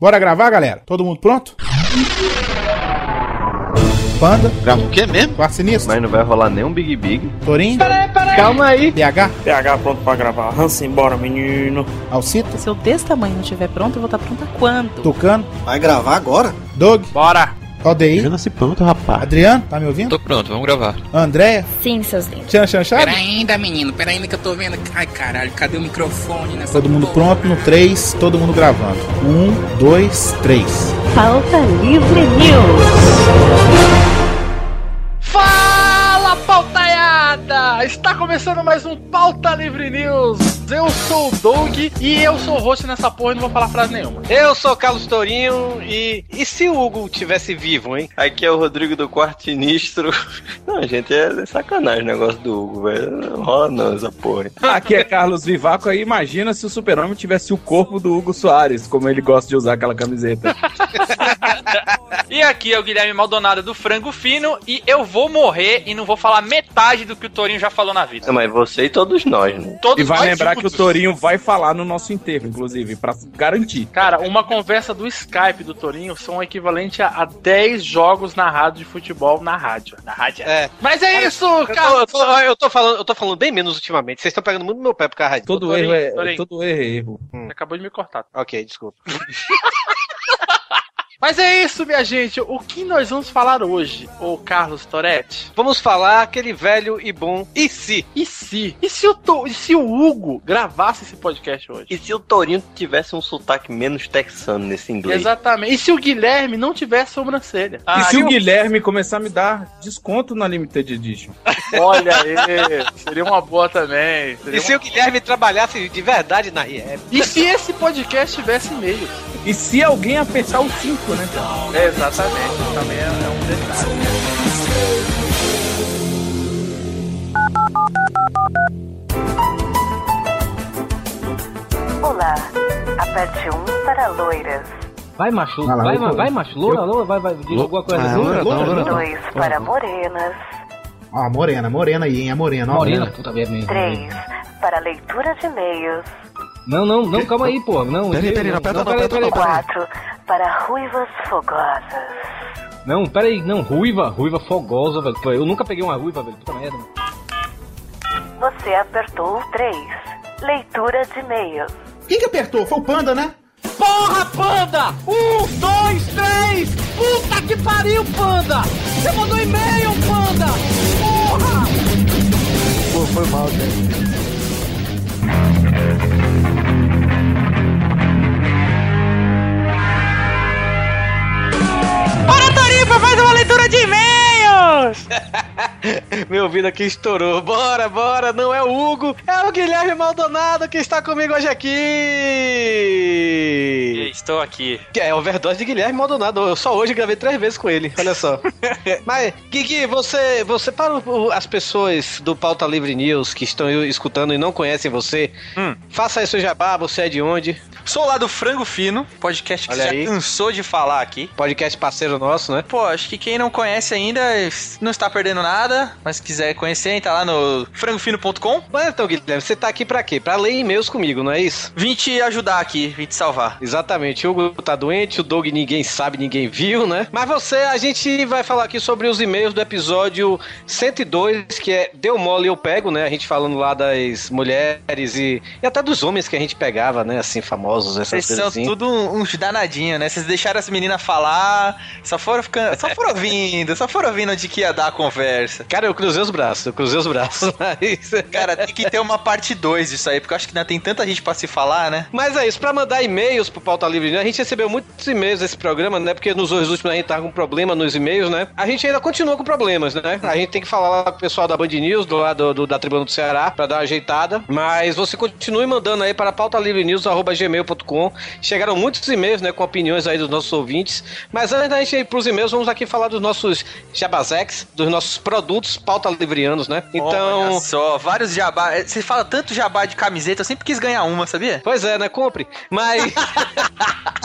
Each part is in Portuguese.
Bora gravar, galera? Todo mundo pronto? Panda, Grava o quê mesmo? Quarto Sinistro, Mas não vai rolar nenhum Big Big. Torinho, Calma aí. PH, PH pronto pra gravar. Hansen, bora, menino. Alcita, Se eu desse tamanho não estiver pronto, eu vou estar pronta quando? Tucano, Vai gravar agora? Doug, Bora! Aldeir, nasci pronto, rapaz. Adriano, tá me ouvindo? Tô pronto, vamos gravar. Andréia, Sim, seus lindos. Tchan Chan Chave? Pera ainda, menino, pera ainda que eu tô vendo. Ai, caralho, cadê o microfone nessa Todo mundo porra? pronto no 3, todo mundo gravando. 1, 2, 3. Pauta Livre News. Fala, pautaiada! Está começando mais um Pauta Livre News. Eu sou o Doug e eu sou o host nessa porra e não vou falar frase nenhuma. Eu sou o Carlos Tourinho e. E se o Hugo tivesse vivo, hein? Aqui é o Rodrigo do Quarto Sinistro. Não, gente, é sacanagem o negócio do Hugo, velho. Não rola não essa porra. Aqui é Carlos Vivaco aí. Imagina se o super-homem tivesse o corpo do Hugo Soares, como ele gosta de usar aquela camiseta. E aqui é o Guilherme Maldonado do Frango Fino e eu vou morrer e não vou falar metade do que o Tourinho já falou na vida. Não, mas você e todos nós, né? Todos E vai nós lembrar que o juntos. Tourinho vai falar no nosso enterro, inclusive, pra garantir. Cara, uma conversa do Skype do Tourinho são o equivalente a, a 10 jogos narrados de futebol na rádio. Na rádio. É. Mas é isso, Eu tô, cara. eu, tô, eu tô falando, eu tô falando bem menos ultimamente. Vocês estão pegando muito no meu pé por causa disso. Todo Tourinho, erro é, todo erro é erro. Você acabou de me cortar. Ok, desculpa. Mas é isso, minha gente. O que nós vamos falar hoje, ô Carlos Toretti? Vamos falar aquele velho e bom e se? E se? E se o, To- e se o Hugo gravasse esse podcast hoje? E se o Tourinho tivesse um sotaque menos texano nesse inglês? Exatamente. E se o Guilherme não tivesse sobrancelha? e se o Guilherme começar a me dar desconto na Limited Edition? Olha aí, seria uma boa também. Seria E se uma- o Guilherme trabalhasse de verdade na IEP? E se esse podcast tivesse e-mails? E se alguém apertar o 5, né? É, exatamente. Também é, é um detalhe. Olá. Aperte 1 para loiras. Vai, macho. Vai lá, vai, vai, vai, macho. Loura, loura, vai, vai. Diz alguma coisa. Ah, loura, loura não. 2 para morenas. Ó, a morena, morena aí, hein? A morena, ó. Morena, puta merda. 3 para leitura de e-mails. Não, não, não, calma aí, pô. Não, Peraí, não, peraí, não peraí, aperta peraí, peraí. 4 para ruivas fogosas. Não, peraí, não, ruiva, ruiva fogosa, velho. Eu nunca peguei uma ruiva, velho. Puta merda. Você apertou o 3. Leitura de e-mails. Quem que apertou? Foi o Panda, né? Porra, panda! Um, dois, três! Puta que pariu, panda! Você mandou e-mail, panda! Porra! Pô, foi mal, cara. Pra fazer uma leitura de Meu ouvido aqui estourou. Bora, bora. Não é o Hugo, é o Guilherme Maldonado que está comigo hoje aqui. Estou aqui. É overdose de Guilherme Maldonado. Eu só hoje gravei três vezes com ele. Olha só. Mas, Gui, você, você para as pessoas do Pauta Livre News que estão escutando e não conhecem você, Hum. faça aí seu jabá. Você é de onde? Sou lá do Frango Fino, podcast que Olha você aí. já cansou de falar aqui. Podcast parceiro nosso, né? Pô, acho que quem não conhece ainda não está perdendo nada, mas se quiser conhecer, entra lá no frangofino.com. Mas então, Guilherme, você tá aqui pra quê? Pra ler e-mails comigo, não é isso? Vim te ajudar aqui, vim te salvar. Exatamente, o Hugo tá doente, o Doug ninguém sabe, ninguém viu, né? Mas você, a gente vai falar aqui sobre os e-mails do episódio 102, que é Deu Mole Eu Pego, né? A gente falando lá das mulheres e, e até dos homens que a gente pegava, né? Assim, famosos, essas Vocês coisas são assim. tudo uns danadinhos, né? Vocês deixaram as meninas falar, só foram ficando, só foram ouvindo, só foram ouvindo onde que ia dar a conversa. Cara, eu cruzei os braços, eu cruzei os braços, mas... Cara, tem que ter uma parte 2 disso aí, porque eu acho que ainda tem tanta gente pra se falar, né? Mas é isso, pra mandar e-mails pro Pauta Livre, né? a gente recebeu muitos e-mails desse programa, né? Porque nos dois últimos a gente tava com problema nos e-mails, né? A gente ainda continua com problemas, né? A gente tem que falar lá com o pessoal da Band News, do lado do, da Tribuna do Ceará, pra dar uma ajeitada. Mas você continue mandando aí para pautalivrenews.gmail.com. Chegaram muitos e-mails, né? Com opiniões aí dos nossos ouvintes. Mas antes da gente ir pros e-mails, vamos aqui falar dos nossos jabazex, dos nossos produtos pauta livrianos, né? Então. Olha só, vários jabá. eh, Você fala tanto jabá de camiseta, eu sempre quis ganhar uma, sabia? Pois é, né? Compre. Mas.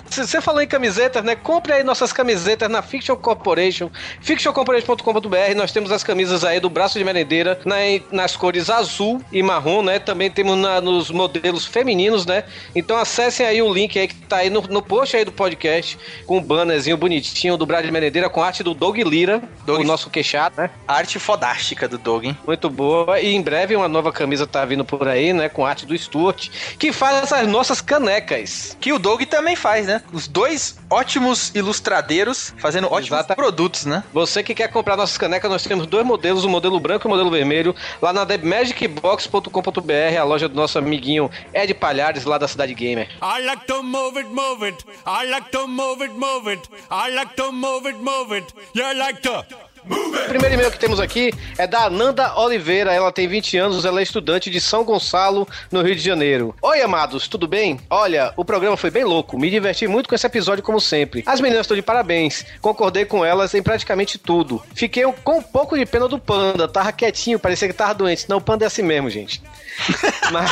Se você falou em camisetas, né? Compre aí nossas camisetas na Fiction Corporation, fictioncorporation.com.br. Nós temos as camisas aí do braço de merendeira na- nas cores azul e marrom, né? Também temos na- nos modelos femininos, né? Então acesse acessem aí o link aí que tá aí no, no post aí do podcast, com o bannerzinho bonitinho do Brad Menedeira com arte do Doug Lira, Doug- nosso queixado, né? Arte fodástica do Doug, hein? Muito boa. E em breve uma nova camisa tá vindo por aí, né? Com arte do Stuart, que faz essas nossas canecas. Que o Doug também faz, né? Os dois ótimos ilustradeiros fazendo ótimos Exata- produtos, né? Você que quer comprar nossas canecas, nós temos dois modelos, o modelo branco e o modelo vermelho, lá na TheMagicBox.com.br, a loja do nosso amiguinho Ed Palhares, lá da Cidade Gamer. I like to move it, move it. I like to move it, move it. I like to move it, move it. You like to. O primeiro e-mail que temos aqui é da Ananda Oliveira. Ela tem 20 anos, ela é estudante de São Gonçalo, no Rio de Janeiro. Oi, amados, tudo bem? Olha, o programa foi bem louco. Me diverti muito com esse episódio, como sempre. As meninas estão de parabéns. Concordei com elas em praticamente tudo. Fiquei com um pouco de pena do panda. Tava quietinho, parecia que tava doente. Não, o panda é assim mesmo, gente. Mas.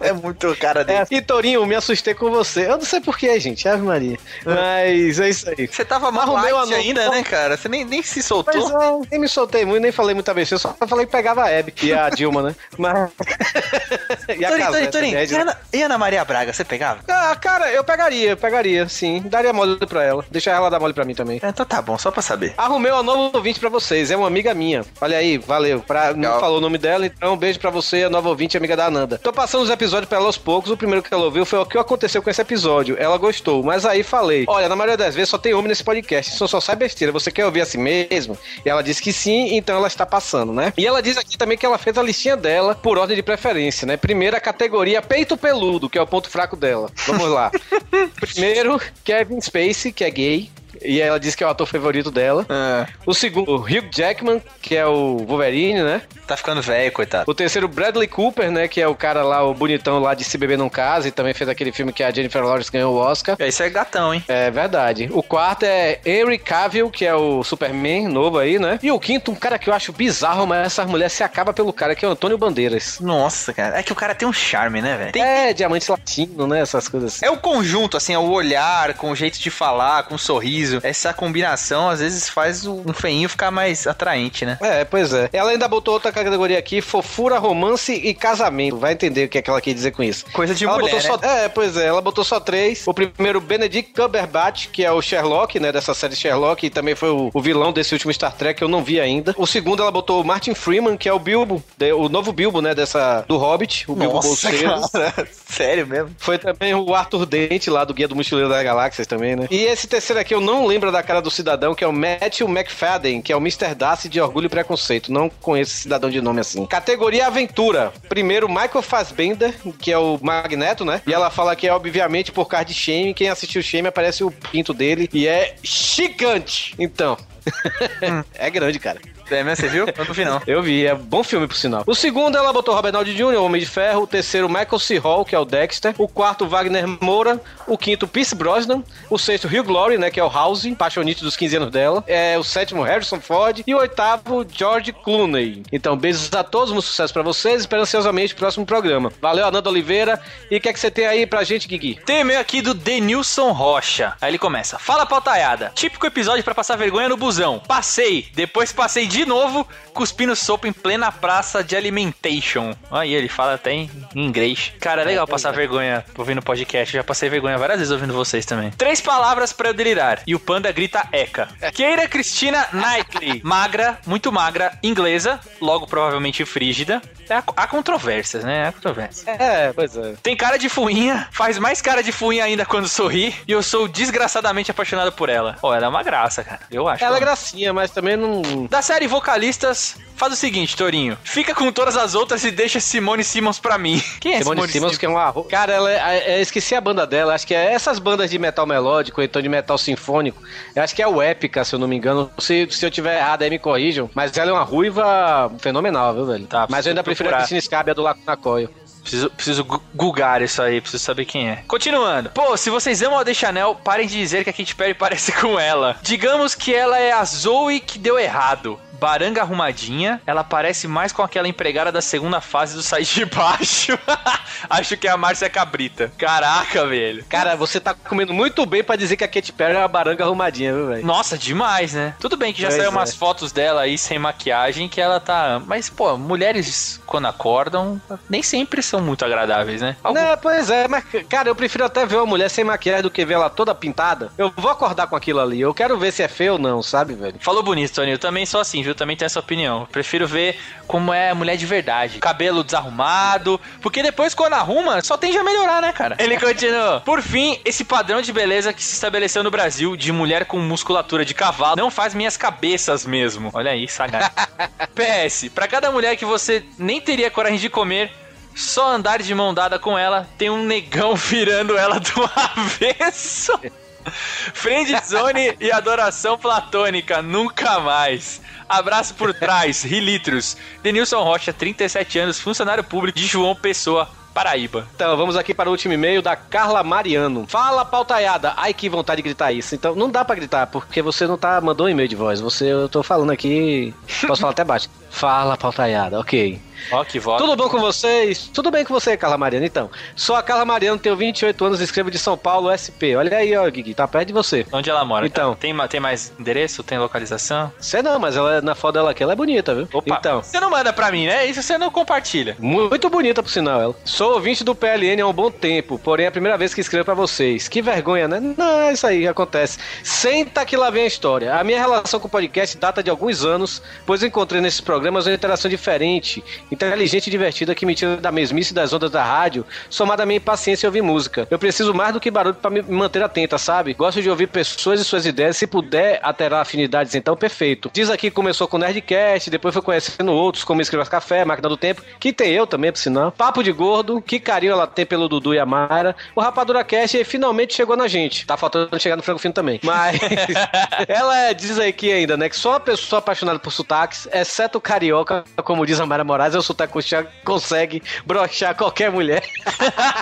É muito cara dele. É, e Torinho, me assustei com você. Eu não sei porquê, gente. Ave Maria. Mas é isso aí. Você tava mal ainda, né, cara? Você nem, nem se soltou. Pois é, nem me soltei muito, nem falei muita besteira, só falei que pegava a Hebe e a Dilma, né? Mas. e a Torinho, Torinho, essa e. Ana, e Ana Maria Braga, você pegava? Ah, cara, eu pegaria, eu pegaria, sim. Daria mole pra ela. Deixar ela dar mole pra mim também. É, Então tá bom, só pra saber. Arrumei uma nova ouvinte pra vocês, é uma amiga minha. Olha aí, valeu. Pra, não falou o nome dela, então um beijo pra você, a nova ouvinte, amiga da Ananda. Tô passando os episódios pra ela aos poucos. O primeiro que ela ouviu foi o que aconteceu com esse episódio. Ela gostou, mas aí falei: Olha, na maioria das vezes só tem homem nesse podcast, isso só sai besteira. Você quer ouvir assim mesmo? E ela disse que sim, então ela está passando, né? E ela diz aqui também que ela fez a listinha dela por ordem de preferência, né? Primeiro a categoria peito peludo, que é o ponto fraco dela. Vamos lá. Primeiro, Kevin Spacey, que é gay. E ela disse que é o ator favorito dela. Ah, O segundo, Hugh Jackman, que é o Wolverine, né? tá ficando velho, coitado. O terceiro, Bradley Cooper, né? Que é o cara lá, o bonitão lá de Se Beber Num Casa, e também fez aquele filme que a Jennifer Lawrence ganhou o Oscar. Aí você é gatão, hein? É verdade. O quarto é Henry Cavill, que é o Superman novo aí, né? E o quinto, um cara que eu acho bizarro, mas essa mulher se acaba pelo cara, que é o Antônio Bandeiras. Nossa, cara. É que o cara tem um charme, né, velho? Tem- É, diamante latino, né? Essas coisas assim. É o conjunto, assim, é o olhar, com o jeito de falar, com o sorriso. Essa combinação às vezes faz um feinho ficar mais atraente, né? É, pois é. Ela ainda botou outra categoria aqui, fofura, romance e casamento. Vai entender o que é que ela quer dizer com isso. Coisa de ela mulher, botou né? só, É, pois é, ela botou só três. O primeiro, Benedict Cumberbatch, que é o Sherlock, né, dessa série Sherlock, e também foi o, o vilão desse último Star Trek, que eu não vi ainda. O segundo, ela botou o Martin Freeman, que é o Bilbo, o novo Bilbo, né, dessa, do Hobbit, o Bilbo Bolseiro. cara. Sério mesmo? Foi também o Arthur Dente, lá do Guia do Mochileiro das Galáxias também, né? E esse terceiro aqui, eu não lembro da cara do cidadão, que é o Matthew McFadden, que é o Mr. Darcy de Orgulho e Preconceito. Não conheço esse cidadão de nome assim. Categoria Aventura. Primeiro, Michael Fassbender, que é o Magneto, né? E ela fala que é, obviamente, por causa de Shame. Quem assistiu Shame aparece o pinto dele e é gigante. Então... é grande, cara. É mesmo, você viu? Eu não vi, não. Eu vi, é bom filme por sinal. O segundo ela botou Robert Downey Jr., o Homem de Ferro. O terceiro, Michael C. Hall, que é o Dexter. O quarto, Wagner Moura. O quinto, Pierce Brosnan. O sexto, Hugh Glory, né, que é o House, paixonite dos 15 anos dela. É o sétimo, Harrison Ford. E o oitavo, George Clooney. Então, beijos a todos, muito sucesso pra vocês. Espero ansiosamente o próximo programa. Valeu, Ananda Oliveira. E o que é que você tem aí pra gente, Guigui? Tem e-mail aqui do Denilson Rocha. Aí ele começa: Fala pautaiada. Típico episódio pra passar vergonha no busão. Passei, depois passei de novo, cuspindo sopa em plena praça de alimentation. Aí ele fala até em inglês. Cara, é legal passar vergonha ouvindo podcast. Já passei vergonha várias vezes ouvindo vocês também. Três palavras pra eu delirar. E o panda grita Eca. Keira Cristina Knightley. Magra, muito magra, inglesa, logo provavelmente frígida. É, Há, há controvérsias, né? Há controvérsias. É, pois é. Tem cara de fuinha, faz mais cara de fuinha ainda quando sorri, e eu sou desgraçadamente apaixonado por ela. Ó, ela é uma graça, cara. Eu acho. Ela é ela. gracinha, mas também não. Da série Vocalistas, faz o seguinte, Torinho. Fica com todas as outras e deixa Simone Simmons pra mim. Quem é Simone Simone, Simmons, que é um arroz. Cara, ela é, é- esqueci a banda dela. Acho que é essas bandas de metal melódico, ou então de metal sinfônico. Eu acho que é o Épica, se eu não me engano. Se, se eu tiver errado, aí me corrijam. Mas ela é uma ruiva fenomenal, viu, velho? Tá, Mas eu ainda preciso prefiro a procurar. Cristina Scabia do Lacunacoio. Preciso, preciso gugar isso aí, preciso saber quem é. Continuando. Pô, se vocês amam a The Chanel, parem de dizer que a Katy Perry parece com ela. Digamos que ela é a Zoe que deu errado. Baranga arrumadinha, ela parece mais com aquela empregada da segunda fase do Sai de Baixo. Acho que é a Márcia Cabrita. Caraca, velho. Cara, você tá comendo muito bem pra dizer que a Katy Perry é uma baranga arrumadinha, viu, velho? Nossa, demais, né? Tudo bem que já Pois saiu é. umas fotos dela aí sem maquiagem que ela tá. Mas, pô, mulheres quando acordam, nem sempre são muito agradáveis, né? Né, pois é, mas, cara, eu prefiro até ver uma mulher sem maquiagem do que ver ela toda pintada. Eu vou acordar com aquilo ali. Eu quero ver se é feio ou não, sabe, velho? Falou bonito, Tony. Eu também sou assim, viu? Também tenho essa opinião. Prefiro ver como é a mulher de verdade. Cabelo desarrumado. Porque depois, quando arruma, só tende a melhorar, né, cara? Ele continua. Por fim, esse padrão de beleza que se estabeleceu no Brasil de mulher com musculatura de cavalo não faz minhas cabeças mesmo. Olha aí, sagaz. PS, pra cada mulher que você nem teria coragem de comer, só andar de mão dada com ela, tem um negão virando ela do avesso. Friendzone e adoração platônica, nunca mais. Abraço por trás, Rilitros. Denilson Rocha, 37 anos, funcionário público de João Pessoa, Paraíba. Então, vamos aqui para o último e-mail da Carla Mariano. Fala, pautaiada. Ai, que vontade de gritar isso. Então, não dá pra gritar, porque você não tá mandou um e-mail de voz. Você, eu tô falando aqui, posso falar até baixo. Fala, pautaiada. Ok. Que voz. Tudo bom com vocês? Tudo bem com você, Carla Mariano? Então, sou a Carla Mariano, tenho 28 anos, escrevo de São Paulo, SP. Olha aí, ó, Gui, tá perto de você. Onde ela mora? Então. Tem, tem mais endereço? Tem localização? Sei não, mas ela, na foto dela aqui, ela é bonita, viu? Opa, Então. você não manda pra mim, né? Isso você não compartilha. Muito bonita, por sinal, ela. Sou ouvinte do PLN há um bom tempo, porém é a primeira vez que escrevo pra vocês. Que vergonha, né? Não, é isso aí, acontece. Senta que lá vem a história. A minha relação com o podcast data de alguns anos, pois encontrei nesses programas uma interação diferente, inteligente e divertida que me tira da mesmice das ondas da rádio, somada à minha impaciência em ouvir música. Eu preciso mais do que barulho pra me manter atenta, sabe? Gosto de ouvir pessoas e suas ideias, se puder alterar afinidades, então perfeito. Diz aqui que começou com o Nerdcast, depois foi conhecendo outros, como Escrevas Café, Máquina do Tempo, que tem eu também, por sinal. Papo de Gordo, que carinho ela tem pelo Dudu e a Mayra. O Rapadura Cast finalmente chegou na gente. Tá faltando chegar no Frango Fino também. Mas ela diz aqui ainda, né, que só uma pessoa apaixonada por sotaques, exceto o carioca, como diz a Mayra Moraes, é sotaque coxinha, consegue brochar qualquer mulher.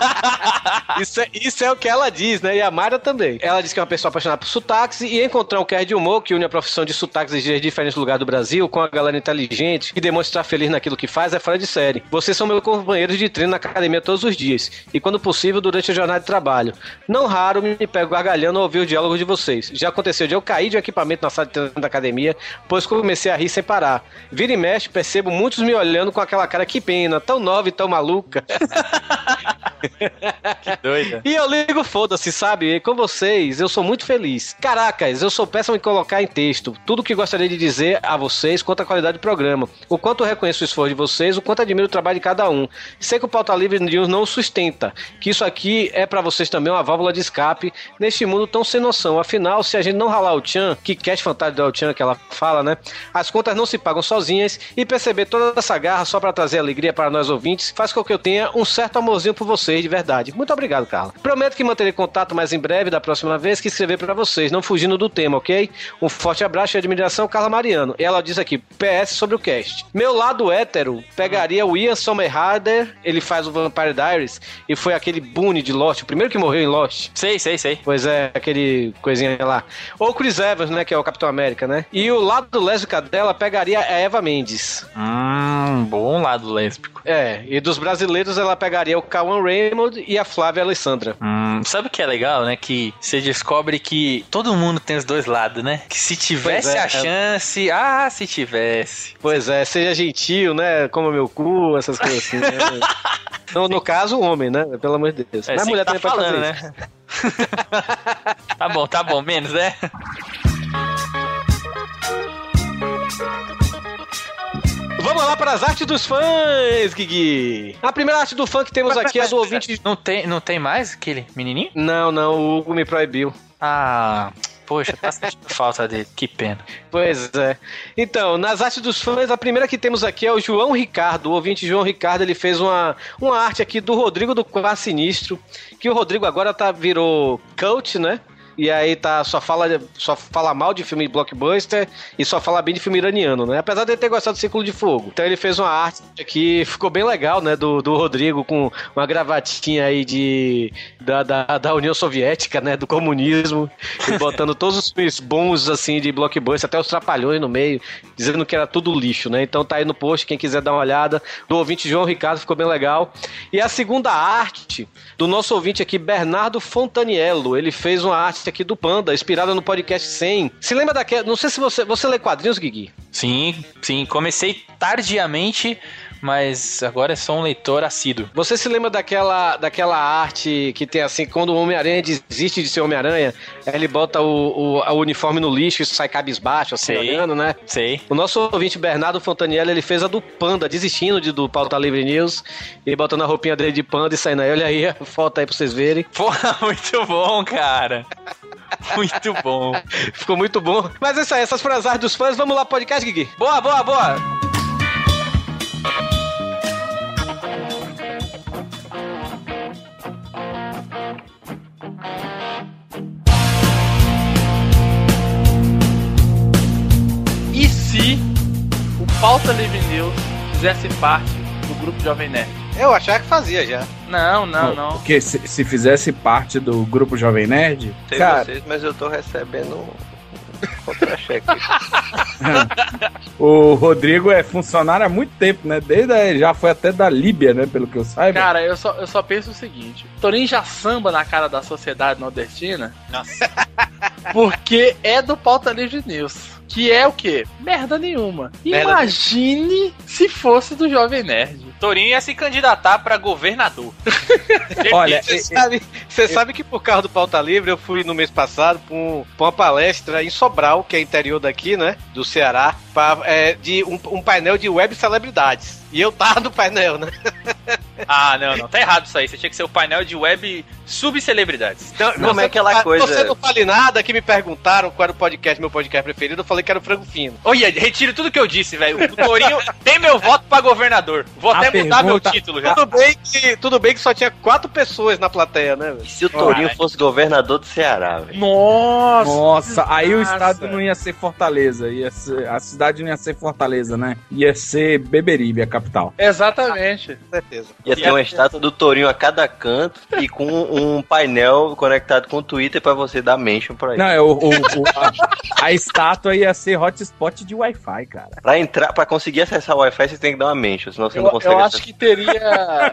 isso, é, isso é o que ela diz, né? E a Mayra também. Ela diz que é uma pessoa apaixonada por sotaques e encontrar um cast de humor que une a profissão de sotaques de diferentes lugares do Brasil com a galera inteligente que demonstra estar feliz naquilo que faz é fora de série. Vocês são meus companheiros de treino na academia todos os dias e, quando possível, durante a jornada de trabalho. Não raro me pego gargalhando ao ouvir o diálogo de vocês. Já aconteceu de eu cair de equipamento na sala de treino da academia, pois comecei a rir sem parar. Vira e mexe, percebo muitos me olhando com aquela cara que pena, tão nova e tão maluca. Que doida. E eu ligo, foda-se, sabe? Com vocês, eu sou muito feliz. Caracas, eu sou péssimo em colocar em texto tudo que gostaria de dizer a vocês quanto à qualidade do programa. O quanto eu reconheço o esforço de vocês, o quanto admiro o trabalho de cada um. Sei que o Pauta Livre News não sustenta, que isso aqui é pra vocês também uma válvula de escape neste mundo tão sem noção. Afinal, se a gente não ralar o Tchan, que cast fantástico do El Tchan que ela fala, né? As contas não se pagam sozinhas e perceber toda essa garra só pra trazer alegria para nós ouvintes faz com que eu tenha um certo amorzinho por vocês, de verdade. Muito obrigado, Carla. Prometo que manterei contato mais em breve da próxima vez que escrever pra vocês, não fugindo do tema, ok? Um forte abraço e admiração, Carla Mariano. Ela diz aqui, PS sobre o cast. Meu lado hétero pegaria o Ian Somerhalder, ele faz o Vampire Diaries e foi aquele Boone de Lost, o primeiro que morreu em Lost. Sei, sei, sei. Pois é, aquele coisinha lá. Ou o Chris Evans, né, que é o Capitão América, né? E o lado lésbica dela pegaria a Eva Mendes. Hum, bom lado lésbico. É, e dos brasileiros ela pegaria o Kawan Raymond e a Flávia Alessandra. Hum, sabe o que é legal, né? Que você descobre que todo mundo tem os dois lados, né? Que se tivesse é, a é. chance. Ah, se tivesse. Pois é, seja gentil, né? Coma meu cu, essas coisas assim, né? No, no caso, o homem, né? Pelo amor de Deus. É Mas a mulher tá também pode falando, fazer né? Tá bom, tá bom, menos, né? Vamos lá para as artes dos fãs, Guigui. A primeira arte do fã que temos aqui é do ouvinte... Não tem, não tem mais aquele menininho? Não, não, o Hugo me proibiu. Ah, poxa, tá sentindo falta dele. Que pena. Pois é. Então, nas artes dos fãs, a primeira que temos aqui é o João Ricardo. O ouvinte João Ricardo, ele fez uma, uma arte aqui do Rodrigo do Quase Sinistro, que o Rodrigo agora tá, virou coach, né? E aí tá, só fala, só fala mal de filme blockbuster e só fala bem de filme iraniano, né? Apesar de ele ter gostado do Círculo de Fogo. Então ele fez uma arte que ficou bem legal, né? Do, do Rodrigo com uma gravatinha aí de da, da, da União Soviética, né? Do comunismo. E botando todos os filmes bons, assim, de blockbuster, até os trapalhões no meio, dizendo que era tudo lixo, né? Então tá aí no post, quem quiser dar uma olhada. Do ouvinte João Ricardo, ficou bem legal. E a segunda arte do nosso ouvinte aqui, Bernardo Fontaniello. Ele fez uma arte aqui do Panda, inspirada no podcast 100. Se lembra daquela. Não sei se você. Você lê quadrinhos, Guigui? Sim, sim. Comecei tardiamente mas agora é só um leitor assíduo. Você se lembra daquela, daquela arte que tem assim, quando o Homem-Aranha desiste de ser Homem-Aranha, ele bota o, o, o uniforme no lixo e sai cabisbaixo, assim, Sei. olhando, né? Sei. O nosso ouvinte Bernardo Fontanelli, ele fez a do Panda, desistindo de, do Pauta Livre News, e botando a roupinha dele de Panda e saindo aí. Olha aí a foto aí pra vocês verem. Porra, muito bom, cara. Muito bom. Ficou muito bom. Mas é isso aí, essas artes dos fãs. Vamos lá, podcast, Gui. Boa, boa, boa. E se o Pauta Livre News fizesse parte do grupo Jovem Nerd? Eu achava que fazia já. Não, não, não. Porque se, se fizesse parte do grupo Jovem Nerd, Sei cara, vocês, mas eu tô recebendo contra-cheque. o Rodrigo é funcionário há muito tempo, né? Desde já foi até da Líbia, né? Pelo que eu saiba. Cara, eu só, eu só penso o seguinte: Torinho já samba na cara da sociedade nordestina Nossa. porque é do Pauta Livre News. Que é o quê? Merda nenhuma. Merda Imagine se fosse do Jovem Nerd. Torinho ia se candidatar pra governador. Olha, Você sabe, você sabe que por causa do Pauta Livre eu fui no mês passado pra, um- pra uma palestra em Sobral, que é interior daqui, né? Do Ceará, pra, é, de um, um painel de web celebridades. E eu tava no painel, né? Ah, não, não. Tá errado isso aí. Você tinha que ser o painel de web subcelebridades. Então, Como é você aquela não- coisa- Você não fale nada que me perguntaram qual era o podcast, meu podcast preferido. Eu falei que era o Frango Fino. Olha, retiro tudo que eu disse, velho. O Torinho tem meu voto pra governador. Vou A até mudar meu pergunta- título já. Tudo bem, que, tudo bem que só tinha quatro pessoas na plateia, né? velho? E se o Torinho fosse governador do Ceará, velho? Nossa! Nossa, aí o estado não ia ser Fortaleza, ia ser, a cidade não ia ser Fortaleza, né? Ia ser Beberibe, a capital. Exatamente. Com certeza. Ia ter uma estátua do Torinho a cada canto e com um painel conectado com o Twitter pra você dar mention pra ele. Não, é o, o- o- a, a estátua ia ser hotspot de Wi-Fi, cara. Pra entrar, pra conseguir acessar o Wi-Fi, você tem que dar uma mention, senão você Eu, não consegue eu acessar. acho que teria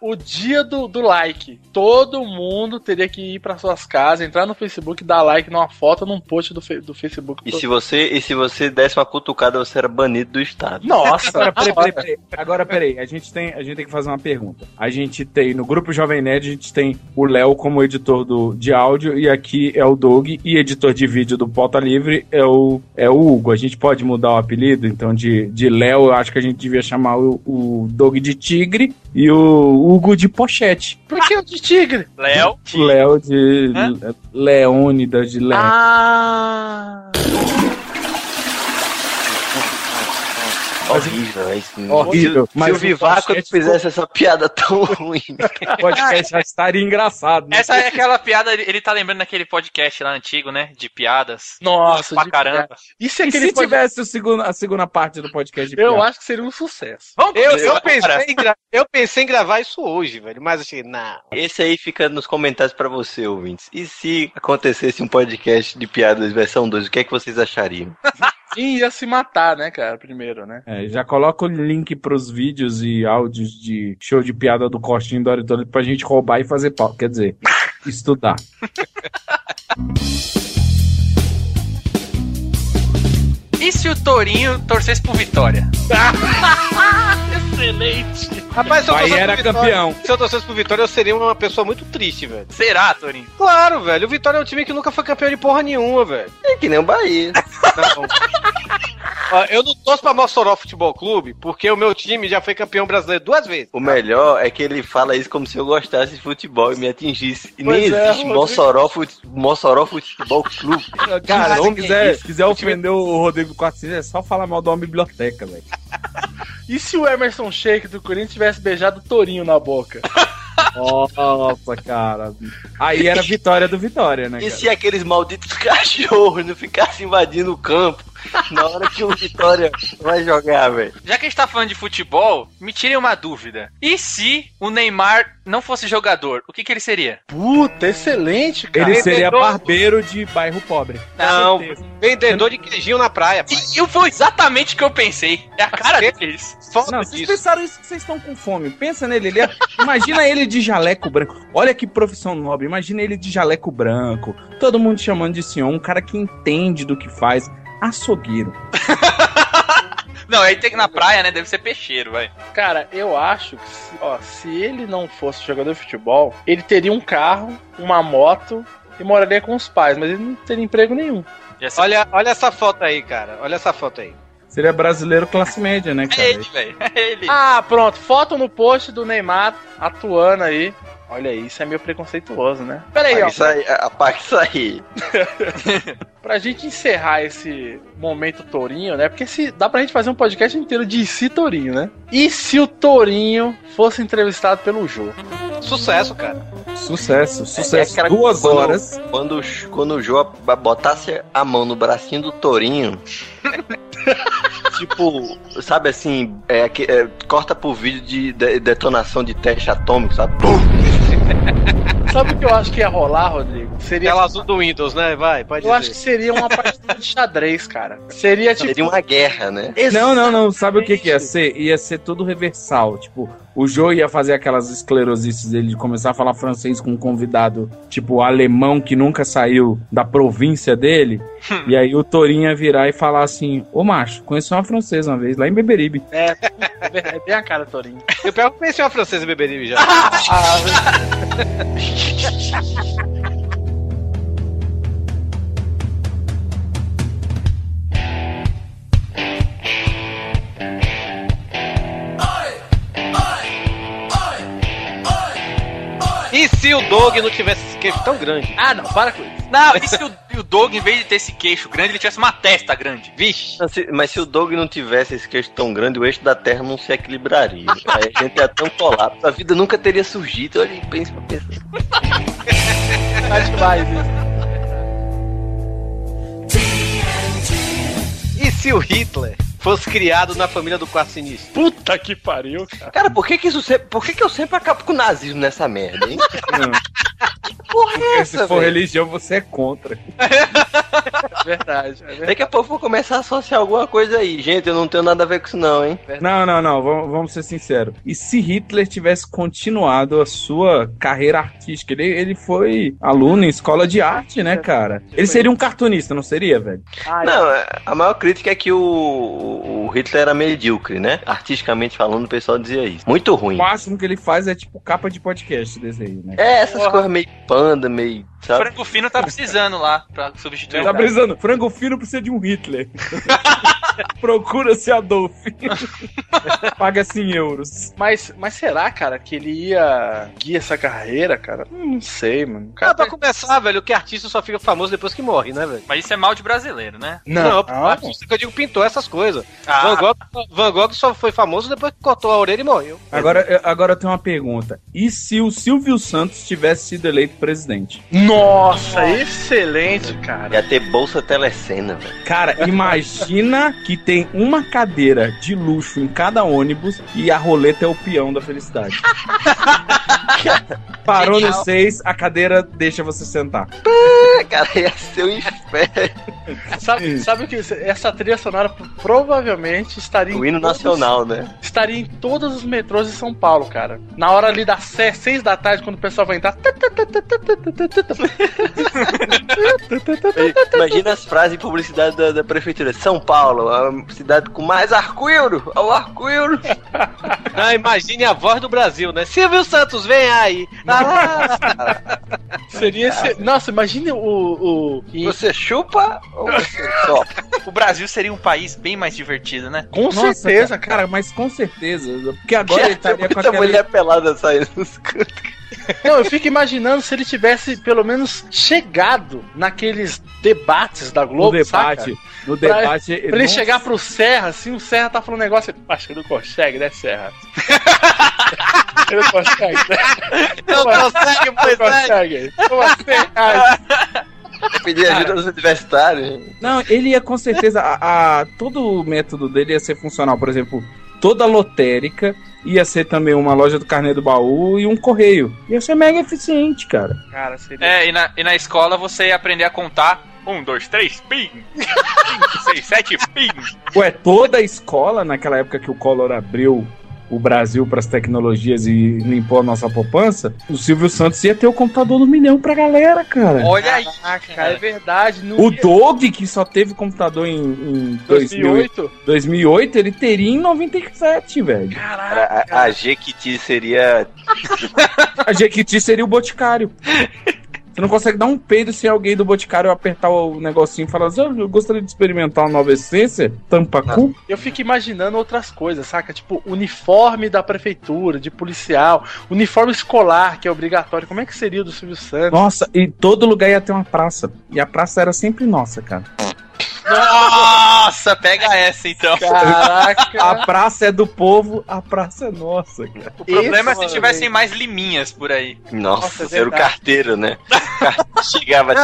o dia do, do like. Todo mundo teria que ir para suas casas, entrar no Facebook, dar like numa foto, num post do, do Facebook. E se você, e se você desse uma cutucada, você era banido do estado. Nossa, Agora, peraí, peraí, peraí. Agora, peraí. A gente, tem, a gente tem que fazer uma pergunta. A gente tem, no grupo Jovem Nerd, a gente tem o Léo como editor do, de áudio, e aqui é o Doug, e editor de vídeo do Pauta Livre é o, é o Hugo. A gente pode mudar o apelido, então, de, de Léo, eu acho que a gente devia chamar o, o Doug de Tigre e o Hugo de Pochete. Por que o de tigre? Léo. Léo de Leônidas, de Léo. Ah! Horrível, é isso. Horrível, Se, mas se o Vivaco Pochete fizesse essa piada tão ruim. O podcast já estaria engraçado. né? Essa é aquela piada, ele, tá lembrando daquele podcast lá antigo, né? De piadas. Nossa, pra de caramba. E se E se pod- tivesse o segundo, a segunda parte do podcast de Eu piada? acho que seria um sucesso. Vamos Eu, eu, pensei em gra- eu pensei em gravar isso hoje, velho. Mas achei, não. Esse aí fica nos comentários pra você, ouvintes. E se acontecesse um podcast de piadas versão 2, o que é que vocês achariam? E ia se matar, né, cara, primeiro, né? É, já coloca o link pros vídeos e áudios de show de piada do Costinho e do Aritônico pra gente roubar e fazer pau. Quer dizer, estudar. E se o Torinho torcesse pro Vitória? Excelente. Rapaz, se eu torcesse era Vitória- campeão. Se eu torcesse pro Vitória, eu seria uma pessoa muito triste, velho. Será, Torinho? Claro, velho. O Vitória é um time que nunca foi campeão de porra nenhuma, velho. É que nem o Bahia. Não. Eu não torço pra Mossoró Futebol Clube, porque o meu time já foi campeão brasileiro duas vezes. O melhor é que ele fala isso como se eu gostasse de futebol e me atingisse. E nem é, existe. Mossoró, Fute- Mossoró Futebol Clube. Cara, se quiser, isso. quiser ofender o Rodrigo 400, é só falar mal de uma biblioteca, velho. E se o Emerson Sheik do Corinthians tivesse beijado o Torinho na boca? Nossa, cara. Aí era vitória do Vitória, né, E cara? se aqueles malditos cachorros não ficassem invadindo o campo na hora que o Vitória vai jogar, velho? Já que a gente tá falando de futebol, me tirem uma dúvida. E se o Neymar não fosse jogador, o que, que ele seria? Puta, excelente, cara. Ele seria Vendedor- barbeiro de bairro pobre. Não, vendedor de queijinho na praia, pai. E, e foi exatamente o que eu pensei. É a cara deles. Foda Não, vocês disso. pensaram isso que vocês estão com fome. Pensa nele. Ele é- Imagina ele de jaleco branco. Olha que profissão nobre. Imagina ele de jaleco branco. Todo mundo chamando de senhor. Um cara que entende do que faz. Açougueiro. Não, aí tem que na praia, né? Deve ser peixeiro, vai. Cara, eu acho que, se, ó, se ele não fosse jogador de futebol, ele teria um carro, uma moto e moraria com os pais, mas ele não teria emprego nenhum. Olha, olha essa foto aí, cara. Olha essa foto aí. Seria brasileiro classe média, né, cara? velho. É ele. Ah, pronto. Foto no post do Neymar atuando aí. Olha aí, isso é meio preconceituoso, né? Pera aí, Apaga ó. isso aí, apaga isso aí. Pra gente encerrar esse momento Tourinho, né? Porque se dá pra gente fazer um podcast inteiro de si Tourinho, né? E se o Tourinho fosse entrevistado pelo Jô? Sucesso, cara. Sucesso, É, sucesso. cara, Duas quando- horas. Quando, o- quando o Jô botasse a mão no bracinho do Torinho. tipo, sabe assim, é, que- é, corta pro vídeo de, de- detonação de teste atômico, sabe? Sabe o que eu acho que ia rolar, Rodrigo? Seria. Tela azul do Windows, né? Vai, pode Eu dizer. acho que seria uma partida de xadrez, cara. Seria tipo. Seria uma guerra, né? Não, não, não. Sabe o que, que ia ser? Ia ser tudo reversal. Tipo, o Joe ia fazer aquelas esclerosices dele de começar a falar francês com um convidado, tipo, alemão que nunca saiu da província dele. e aí o Torinho ia virar e falar assim: Ô macho, conheci uma francesa uma vez, lá em Beberibe. É, é bem a cara, Tourinho. Eu pego conheci uma francesa em Beberibe já. E se o Dog não tivesse esse queixo tão grande? Ah, não, para com isso. Não, e se o, o Doug, em vez de ter esse queixo grande, ele tivesse uma testa grande? Vixe. Mas se- Mas se o Doug não tivesse esse queixo tão grande, o eixo da Terra não se equilibraria. Aí a gente ia tão colapso, a vida nunca teria surgido. Olha pensa pra pensar. Tá demais isso. E se o Hitler fosse criado na família do quarto sinistro? Puta que pariu, cara. Cara, por que que isso sempre, por que que eu sempre acabo com o nazismo nessa merda, hein? que porra é Porque essa, se for velho? religião, você é contra. É verdade. É verdade. Daqui a pouco eu vou começar a associar alguma coisa aí. Gente, eu não tenho nada a ver com isso não, hein? Não, não, não, vamos, vamos ser sinceros. E se Hitler tivesse continuado a sua carreira artística? Ele, ele foi aluno em escola de arte, né, cara? Ele seria um cartunista, não seria, velho? Não, é, a maior crítica é que o, o Hitler era medíocre, né? Artisticamente falando, o pessoal dizia isso. Muito ruim. O máximo que ele faz é tipo capa de podcast desenho, né? É, essas coisas meio panda, meio. Sabe? Franco Fino tá precisando lá pra substituir Tá precisando. Frango fino precisa de um Hitler. Procura-se Adolf. Paga-se em euros. Mas, mas será, cara, que ele ia guiar essa carreira, cara? Hum, Não sei, mano. O Ah, cara pra começar, velho, que artista só fica famoso depois que morre, né, velho? Mas isso é mal de brasileiro, né? Não, Não, artista que eu digo pintou essas coisas. Ah. Van, Gogh, Van Gogh só foi famoso depois que cortou a orelha e morreu. Agora, agora eu tenho uma pergunta. E se o Silvio Santos tivesse sido eleito presidente? Nossa, excelente, cara. Ia ter bolsa telecena, velho. Cara, imagina que tem uma cadeira de luxo em cada ônibus e a roleta é o peão da felicidade. Parou no Genial. 6, a cadeira deixa você sentar. Cara, ia ser um inferno. Sabe, sabe o que? Essa trilha sonora provavelmente estaria O hino todos- nacional, né? Estaria em todos os metrôs de São Paulo, cara. Na hora ali das se- seis da tarde, quando o pessoal vai entrar. Imagina as frases de publicidade da, da prefeitura. São Paulo, a cidade com mais arco-íro. Ao arco-íro. Ah, imagine a voz do Brasil, né? Silvio Santos, vem aí! Ah, Seria esse. Nossa, imagine o. o... Você chupa ou você só? O Brasil seria um país bem mais divertido, né? Com Nossa, certeza, cara, cara, mas com certeza. Porque agora ele estaria com aquela. mulher pelada saindo dos cantos. Não, eu fico imaginando se ele tivesse pelo menos chegado naqueles debates da No Globo, debate. saca? No Pra- debate. Pra ele não- chegar pro Serra, assim, o Serra tá falando um negócio. Acho que ele não consegue, né, Serra? ele não consegue, né? não consegue, Não pois é. consegue. Como assim? Pedir ajuda aos universitários. Não, ele ia com certeza. A, a- todo o método dele ia ser funcional. Por exemplo, toda lotérica ia ser também uma loja do carnê do baú e um correio. Ia ser mega eficiente, cara. Cara, seria. É, e na, e na escola você ia aprender a contar. Um, dois, três, pim! Cinco, seis, sete, pim! Ué, toda a escola, naquela época que o Collor abriu o Brasil pras tecnologias e limpou a nossa poupança, o Silvio Santos ia ter o computador no milhão pra galera, cara. Olha aí, cara, é verdade. O Doug, que só teve computador em, em 2008, 2008. 2008, ele teria em 97, velho. A, a, a Jequiti seria. A Jequiti seria o Boticário. Você não consegue dar um peido sem alguém do Boticário apertar o negocinho e falar assim, "Ah, eu gostaria de experimentar uma nova essência, tampa cu. Eu fico imaginando outras coisas, saca? Tipo, uniforme da prefeitura, de policial, uniforme escolar, que é obrigatório. Como é que seria o do Silvio Santos? Nossa, e todo lugar ia ter uma praça. E a praça era sempre nossa, cara. Nossa, pega essa então. Caraca. A praça é do povo, a praça é nossa, cara. O problema é se Isso, tivessem velho. mais liminhas por aí. Nossa, Nossa, é era o carteiro, né? Chegava.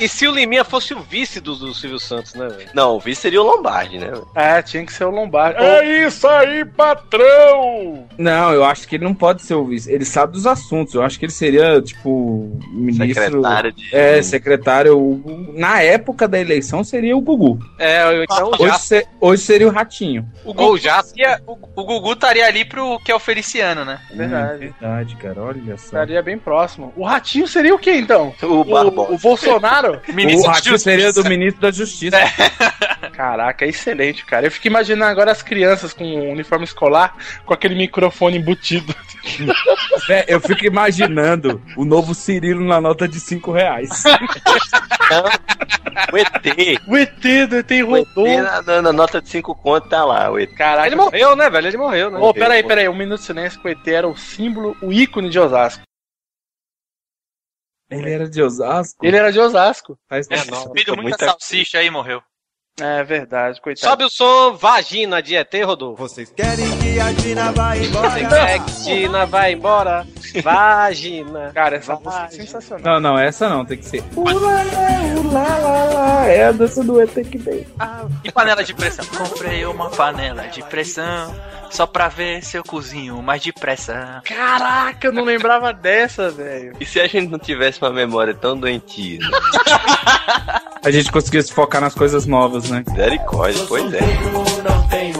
E se o Liminha fosse o vice do, do Silvio Santos, né, velho? Não, o vice seria o Lombardi, né? velho? É, tinha que ser o Lombardi. É isso aí, patrão! Não, eu acho que ele não pode ser o vice. Ele sabe dos assuntos. Eu acho que ele seria, tipo, ministro. Secretário de. É, secretário. Na época da eleição seria o Gugu. É, ou então o Hoje, Jato. se- hoje seria o Ratinho. O Gugu, já. estaria, o, o Gugu estaria ali pro que é o Feliciano, né? É verdade. Hum, verdade, cara. Olha só. Estaria bem próximo. O Ratinho seria o quê, então? O. O, o Bolsonaro? O Ratinho seria do ministro da Justiça. Caraca, excelente, cara. Eu fico imaginando agora as crianças com um uniforme escolar, com aquele microfone embutido. Vé, eu fico imaginando o novo Cirilo na nota de 5 reais. O ET. O ET do ET O ET rodou. na, na- na nota de 5 conto tá lá, o ET. Caraca. Ele morreu, né, velho? Ele morreu, né? Ô, peraí, peraí. Um minuto de silêncio que o ET era o símbolo, o ícone de Osasco. Ele era de Osasco. Ele era de Osasco. Faz É, não, muita- salsicha aí morreu. É verdade, coitado. Sobe o som, vagina de ET, Rodolfo. Vocês querem que a Dina vá embora? Vagina, vai embora. Vagina. Cara, essa música é sensacional. Não, não, essa não, tem que ser. Ula, ula, lá, lá, é a dança do ET que vem. E panela de pressão? Comprei uma panela de pressão só pra ver se eu cozinho mais depressa. Caraca, eu não lembrava dessa, velho. E se a gente não tivesse uma memória tão doentia? né? A gente conseguia se focar nas coisas novas, né? Misericórdia, pois é. Não tenho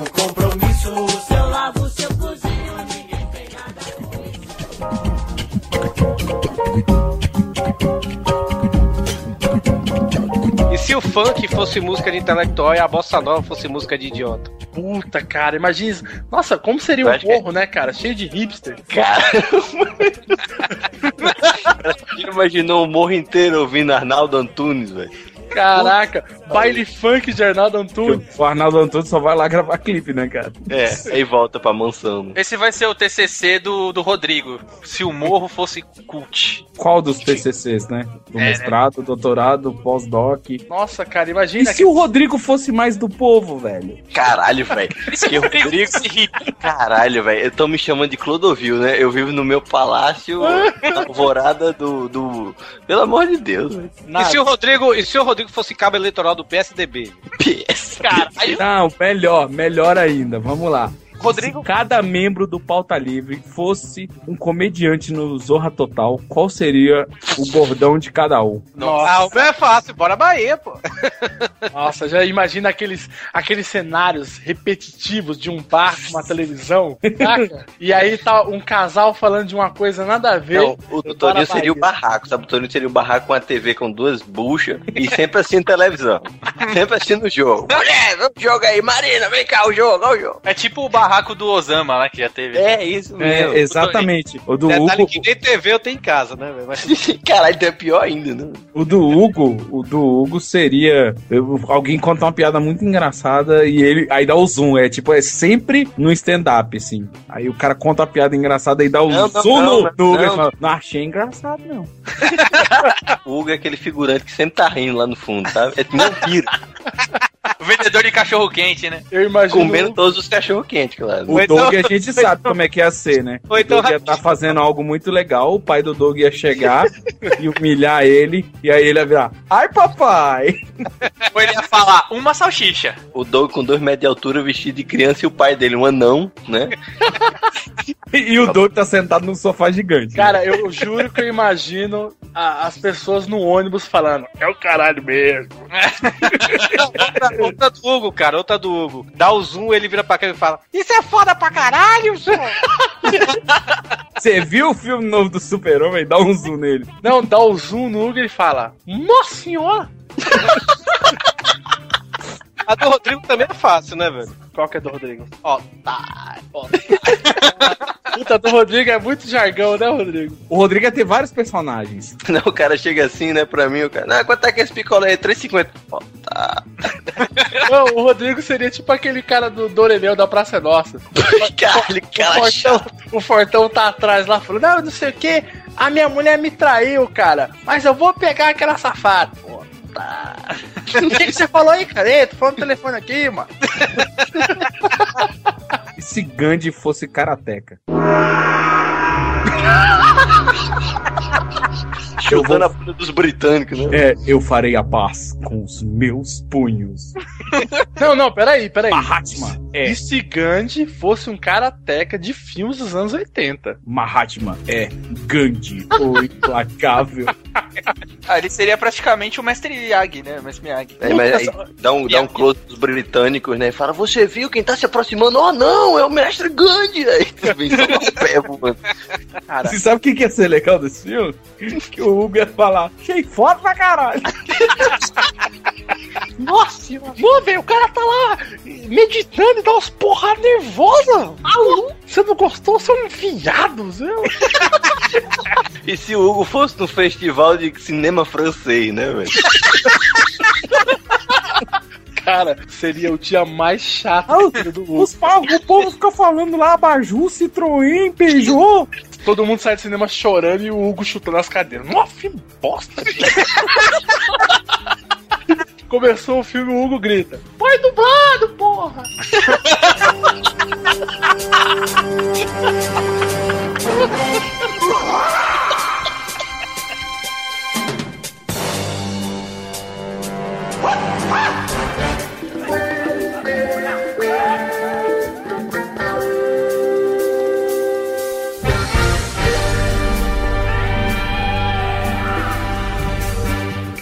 se o funk fosse música de intelectual e a bossa nova fosse música de idiota? Puta, cara, imagina isso. Nossa, como seria Eu o acho que- morro, né, cara? Cheio de hipster. Cara. Imaginou o morro inteiro ouvindo Arnaldo Antunes, velho? Caraca, baile funk de Arnaldo Antunes. O Arnaldo Antônio só vai lá gravar clipe, né, cara? É, aí volta pra mansão. né? Esse vai ser o TCC do, do Rodrigo. Se o morro fosse cult. Qual dos TCCs, né? Do É, né? mestrado, doutorado, pós-doc. Nossa, cara, E imagina. se o Rodrigo fosse mais do povo, velho? Caralho, velho. Que Rodrigo. Caralho, velho. Estão me chamando de Clodovil, né? Eu vivo no meu palácio, na alvorada do, do. Pelo amor de Deus, velho. E se o Rodrigo, e se o Rodrigo fosse cabo eleitoral do PSDB? PS. Caralho. Não, melhor, melhor ainda. Vamos lá. Rodrigo. Se cada membro do Pauta Livre fosse um comediante no Zorra Total, qual seria o bordão de cada um? Nossa, Ah, o meu é fácil, bora Bahia, pô. nossa, já imagina aqueles, aqueles cenários repetitivos de um bar com uma televisão, saca? E aí tá um casal falando de uma coisa nada a ver. Não, o do Toninho seria o barraco, sabe? O Toninho seria o barraco com a TV com duas buchas e sempre assistindo televisão. Sempre assistindo o jogo. Mulher, vamos jogo aí, Marina, vem cá, o jogo, olha o jogo. É tipo o barraco do Osama lá que já teve. É isso mesmo. É, exatamente. O do Detalhe Hugo, que nem TV eu tenho em casa, né? Mas- Caralho, então é pior ainda, né? o do Hugo, o do Hugo seria eu- alguém contar uma piada muito engraçada e ele aí dá o zoom, é tipo é sempre no stand up assim. Aí o cara conta uma piada engraçada e dá o Não, não, zoom não, no, não, no Hugo e não. fala, não achei engraçado não. O Hugo é aquele figurante que sempre tá rindo lá no fundo, sabe? É não vira, O vendedor de cachorro quente, né? Eu imagino. comendo todos os cachorros quentes, claro. O Doug a gente sabe como é que ia ser, né? Ou então o Doug ia estar fazendo algo muito legal, o pai do Doug ia chegar e humilhar ele, e aí ele ia virar, ai papai! Ou ele ia falar, uma salsicha. O Doug com dois metros de altura, vestido de criança, e o pai dele, um anão, né? E, e o Doug tá sentado num sofá gigante. Cara, eu juro que eu imagino a- as pessoas no ônibus falando, é o caralho mesmo. outra, do Hugo, cara, outra do Hugo. Dá o zoom, ele vira pra cá e fala: Isso é foda pra caralho, senhor. Você viu o filme novo do Super-Homem? Dá um zoom nele. Não, dá o zoom no Hugo e ele fala: Nossa senhora! A do Rodrigo também é fácil, né, velho? Qual que é do Rodrigo? Ó, tá. Ó. Puta, do Rodrigo é muito jargão, né, Rodrigo? O Rodrigo ia ter vários personagens. Não, o cara chega assim, né, pra mim, o cara. Não, quanto é que é esse picolé aí? 3,50. Ó, tá. Não, o Rodrigo seria tipo aquele cara do Dorelhão da Praça é Nossa. Caralho, o, cara fortão, o Fortão tá atrás lá falando, não, não sei o que, a minha mulher me traiu, cara, mas eu vou pegar aquela safada. Pô, tá. O que, que você falou aí, cara? Ei, tô falando no telefone aqui, mano. E se Gandhi fosse karateca? Chutando a bunda dos britânicos, né? É, eu farei a paz com os meus punhos. Não, não, peraí, peraí. Mahatma é. E se Gandhi fosse um karateca de filmes dos anos 80? Mahatma é Gandhi, o implacável. Ah, ele seria praticamente o mestre Miyagi, né? O mestre Miyagi. É, mas aí dá um, dá um close dos britânicos, né? E fala, você viu quem tá se aproximando? Oh, não, é o mestre Gandhi! Aí vem só pé voando. Cara, Você sabe o que que ia ser legal desse filme? Que o Hugo ia falar, achei foda pra caralho. Nossa, mano, velho, o cara tá lá meditando e dá umas porradas nervosas. Maluco, você não gostou? Você é um viado, viu? E se o Hugo fosse no festival de cinema francês, né, velho? Cara, seria o dia mais chato Ah, do mundo. Os o povo fica falando lá, Baju, Citroën, Peugeot. Todo mundo sai do cinema chorando e o Hugo chutando as cadeiras. Nossa, que bosta! Começou o filme, o Hugo grita: Põe dublado, porra!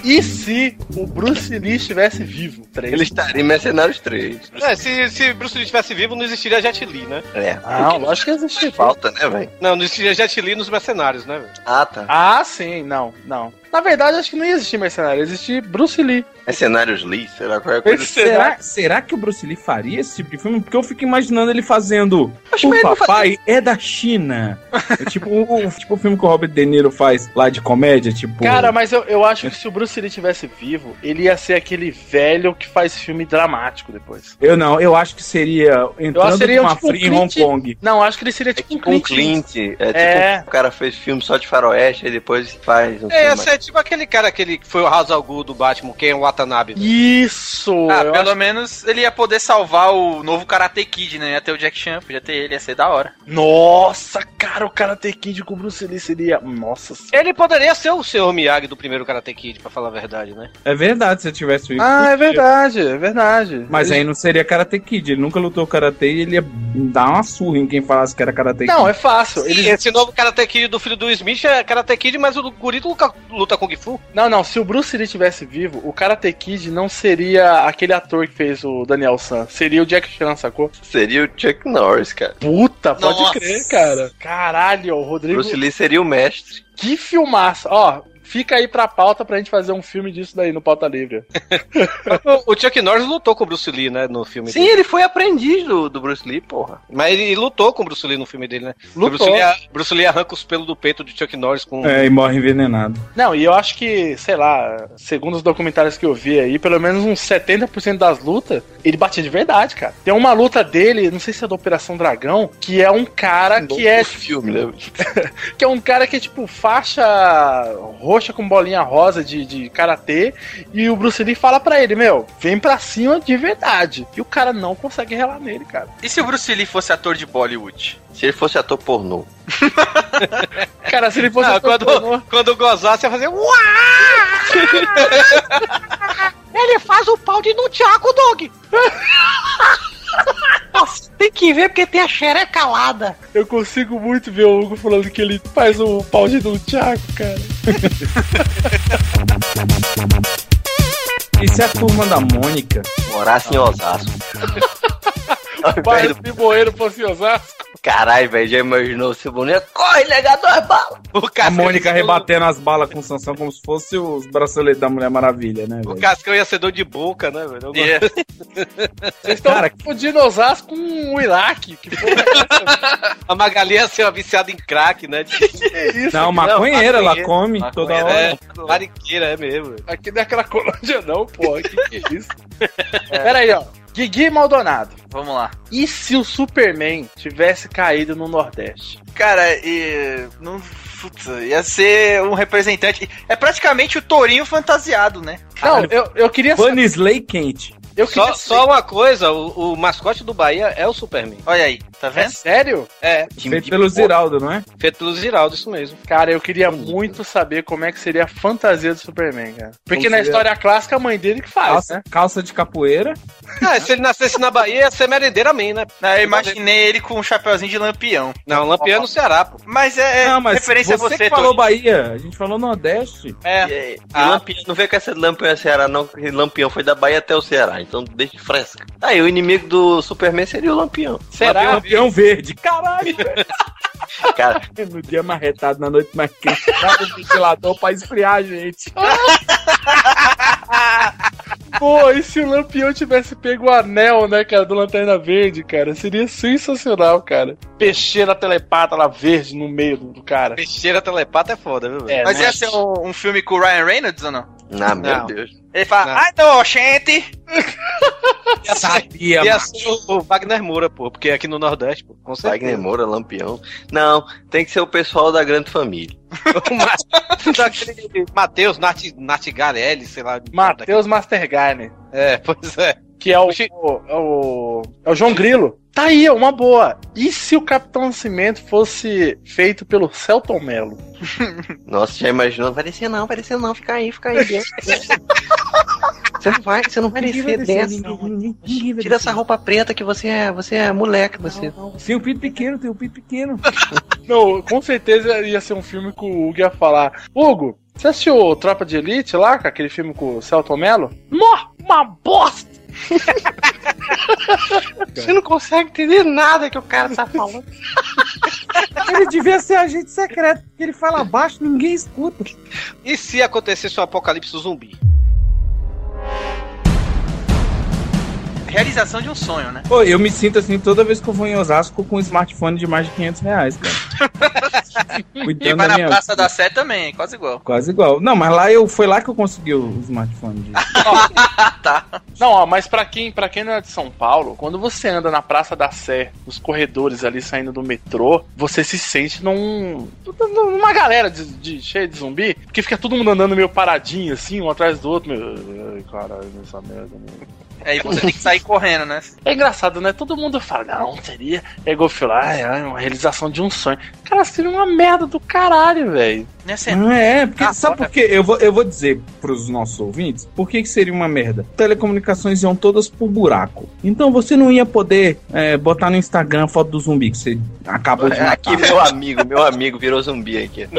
E se o Bruce Lee estivesse vivo? Ele estaria em Mercenários 3. É, se, se Bruce Lee estivesse vivo, não existiria Jet Li, né? É. Ah, lógico que existe. Falta, né, velho? Não, não existiria Jet Li nos mercenários, né, velho? Ah, tá. Ah, sim, não, não. Na verdade, acho que não ia existir mercenário, ia existir Bruce Lee. Mercenários Lee, será qualquer coisa assim. Será, será que o Bruce Lee faria esse tipo de filme? Porque eu fico imaginando ele fazendo Acho O Papai é da China. É tipo, o, tipo o filme que o Robert De Niro faz lá de comédia, tipo... Cara, mas eu, eu acho que se o Bruce Lee tivesse vivo, ele ia ser aquele velho que faz filme dramático depois. Eu não, eu acho que seria entrando seria numa tipo um free em Hong Clint- Kong. Não, acho que ele seria tipo um Com Clint. Clint. É, tipo, É. o cara fez filme só de faroeste e depois faz um É, filme tipo aquele cara aquele que foi o Ra's al Ghul do Batman, Ken Watanabe. Isso! Ah, pelo acho- menos ele ia poder salvar o novo Karate Kid, né? Ia ter o Jack Chan, podia ter ele, ia ser da hora. Nossa, cara, o Karate Kid com o Bruce Lee seria... Nossa senhora. Ele poderia ser o seu Miyagi do primeiro Karate Kid, pra falar a verdade, né? É verdade, se eu tivesse vivo. Ah, é verdade, é verdade. Mas aí não seria Karate Kid. Ele nunca lutou Karate e ele ia dar uma surra em quem falasse que era Karate Não, Kid. é fácil. Sim, Eles... Esse novo Karate Kid do filho do Smith é Karate Kid, mas o Guri luta, luta Kung Fu. Não, não, se o Bruce Lee tivesse vivo, o Karate Kid não seria aquele ator que fez o Daniel San, seria o Jack Chan, sacou? Seria o Chuck Norris, cara. Puta, pode Nossa. crer, cara. Caralho, o Rodrigo. Bruce Lee seria o mestre. Que filmaço. Ó, fica aí pra pauta pra gente fazer um filme disso daí no Pauta Livre. O, Chuck Norris lutou com o Bruce Lee, né, no filme Sim, dele. ele foi aprendiz do, do Bruce Lee, porra. Mas ele lutou com o Bruce Lee no filme dele, né? Lutou. Bruce Lee, Bruce Lee arranca os pelos do peito de Chuck Norris com... É, e morre envenenado. Não, e eu acho que, sei lá, segundo os documentários que eu vi aí, pelo menos uns 70% das lutas, ele batia de verdade, cara. Tem uma luta dele, não sei se é da Operação Dragão, que é um cara que é filme, né? que é um cara que é tipo faixa roxa com bolinha rosa de, de karatê. E o Bruce Lee fala pra ele: Meu, vem pra cima de verdade. E o cara não consegue relar nele, cara. E se o Bruce Lee fosse ator de Bollywood? Se ele fosse ator pornô. Cara, se ele fosse. Ah, ator quando, pornô- quando gozasse, ia fazer... Uá! Ele faz o pau de nunchaku, dog. Nossa, tem que ver porque tem a xereca calada. Eu consigo muito ver o Hugo falando que ele faz o pau de Nunchaku, cara. E se ser a turma da Mônica. Morasse em Osasco. Pai do Limoeiro fosse Osasco. Caralho, velho, já imaginou se bonito? Corre, nega, duas balas! O A Cascão, Mônica rebatendo as balas com o Sansão como se fosse os braceletes da Mulher Maravilha, né, o velho? Cascão ia ser dor de boca, né, velho? Eu É. Vocês estão Cara, confundindo Osasco com o Iraque. Que porra é A Magali ia ser uma viciada em crack, né? isso? Não, maconheira, ela maconheira. come toda hora. É, mariqueira, é mesmo. Aqui não é aquela colônia não, porra. Que que é isso? Pera aí, ó. Guigui Maldonado. Vamos lá. E se o Superman tivesse caído no Nordeste? Cara, e. Não. Putz, ia ser um representante. É praticamente o tourinho fantasiado, né? Não, eu, eu queria saber. Panisley quente. Eu Só, só uma coisa, o, o mascote do Bahia é o Superman. Olha aí, tá É vendo? sério? É, Feito pelo Ziraldo, não é? feito pelo Ziraldo, isso mesmo. Cara, eu queria muito saber como é que seria a fantasia do Superman, cara. Porque na seria? história clássica, a mãe dele que faz, Calça, né? calça de capoeira. Ah, se ele nascesse na Bahia, ia ser merendeira man, né? Não, eu imaginei ele com um chapeuzinho de lampião. Não, Lampião é no Ceará, pô. Mas é, é não, mas referência você, a você, que falou. Bahia, a gente falou Nordeste. É. E, e Ah. Lampião, não vem com essa de Lampião é Ceará, não, Lampião foi da Bahia até o Ceará, então deixa de fresca. Aí o inimigo do Superman seria o Lampião. Será? Campeão verde. Caralho, velho. Cara, No dia marretado, na noite mais quente, de ventilador pra esfriar a gente. Pô, e se o Lampião tivesse pego o anel, né, cara, do Lanterna Verde, cara? Seria sensacional, cara. Peixeira telepata lá verde no meio do, do cara. Peixeira telepata é foda, viu, velho? É, Mas né? ia ser um, um filme com o Ryan Reynolds ou não? ah, meu Não. Deus. Ele fala, ai, não, gente! Sabia, Ia mano. ser o Wagner Moura, pô, porque aqui no Nordeste, pô, com Wagner. Moura, Lampião. Não, tem que ser o pessoal da grande família. O daquele Matheus Nartigalelli, sei lá. Matheus Mastergarner, É, pois é. que é o, o, é o. É o João Grilo. Tá aí, é uma boa. E se o Capitão Nascimento fosse feito pelo Celton Mello? Nossa, já imaginou? Vai descer não, vai descer não, fica aí, fica aí. Você não vai, você não vai descer, desce. Tira essa roupa preta que você é, você é moleque, você. Tem um pinto pequeno, tem um pinto pequeno. Não, com certeza ia ser um filme que o Hugo ia falar. Hugo, você assistiu Tropa de Elite lá, com aquele filme com o Celton Mello? Nó, uma bosta! Você não consegue entender nada que o cara tá falando. Ele devia ser agente secreto, porque ele fala baixo, ninguém escuta. E se acontecesse um apocalipse zumbi? Realização de um sonho, né? Pô, eu me sinto assim toda vez que eu vou em Osasco com um smartphone de mais de 500 reais, cara. E vai na minha... Praça da Sé também, quase igual. Quase igual. Não, mas lá eu foi lá que eu consegui o smartphone. De... Tá. Não, ó, mas pra quem, pra quem não é de São Paulo, quando você anda na Praça da Sé, nos corredores ali saindo do metrô, você se sente num. numa galera de, de- cheia de zumbi, porque fica todo mundo andando meio paradinho, assim, um atrás do outro. Meu, ai, caralho, essa merda, meu. Aí você tem que sair correndo, né? É engraçado, né? Todo mundo fala, não, seria. É eu ai, ai, uma realização de um sonho. Cara, seria uma merda do caralho, velho. Não é assim, Não é, porque Ah, sabe por quê? Eu vou, eu vou dizer pros nossos ouvintes por que, que seria uma merda. Telecomunicações iam todas por buraco. Então você não ia poder é, botar no Instagram a foto do zumbi que você acabou de matar. Aqui, meu amigo, meu amigo virou zumbi aqui.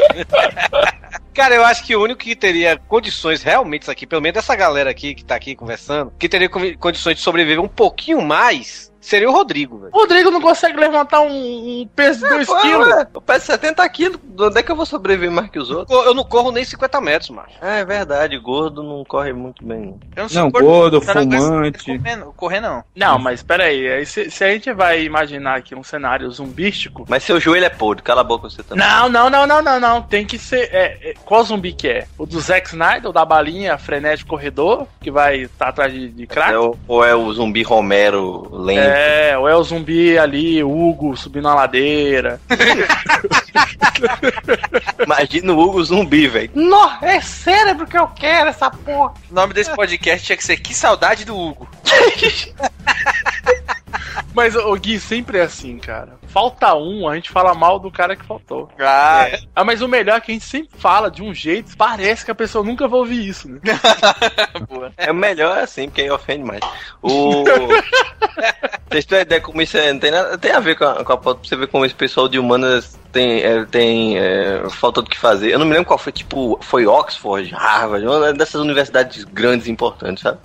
Cara, eu acho que o único que teria condições realmente, isso aqui, pelo menos dessa galera aqui que tá aqui conversando, que teria condições de sobreviver um pouquinho mais, seria o Rodrigo, velho. O Rodrigo não consegue levantar um, um peso de 2 Pô, quilos. ué, Eu peso 70 quilos, de onde é que eu vou sobreviver mais que os outros? Eu não corro nem 50 metros, macho. Ah, é verdade, gordo não corre muito bem. não. Eu Não, sou gordo, não aguento fumante. Correr, correr não. Não, mas peraí, aí se, se a gente vai imaginar aqui um cenário zumbístico. Mas seu joelho é podre, cala a boca você também. Não, não, não, não, não, não. Tem que ser. é, é, qual zumbi que é? O do Zack Snyder, o da balinha frenético corredor, que vai estar atrás de, de crack? É o- ou é o zumbi Romero lento? É, ou é o zumbi ali, Hugo, subindo a ladeira. Imagina o Hugo zumbi, velho. Nó, é cérebro que eu quero essa porra. O nome desse podcast tinha que ser Que Saudade do Hugo. Mas, o Gui, sempre é assim, cara. Falta um, a gente fala mal do cara que faltou. Ah, Ah, mas o melhor é que a gente sempre fala de um jeito, parece que a pessoa nunca vai ouvir isso, né? É melhor assim, porque aí ofende mais. O... Vocês têm ideia como isso é, não tem, nada, tem a ver com a, com a pauta, pra você ver como esse pessoal de humanas tem, é, tem é, falta do que fazer. Eu não me lembro qual foi, tipo, foi Oxford, Harvard, uma dessas universidades grandes e importantes, sabe?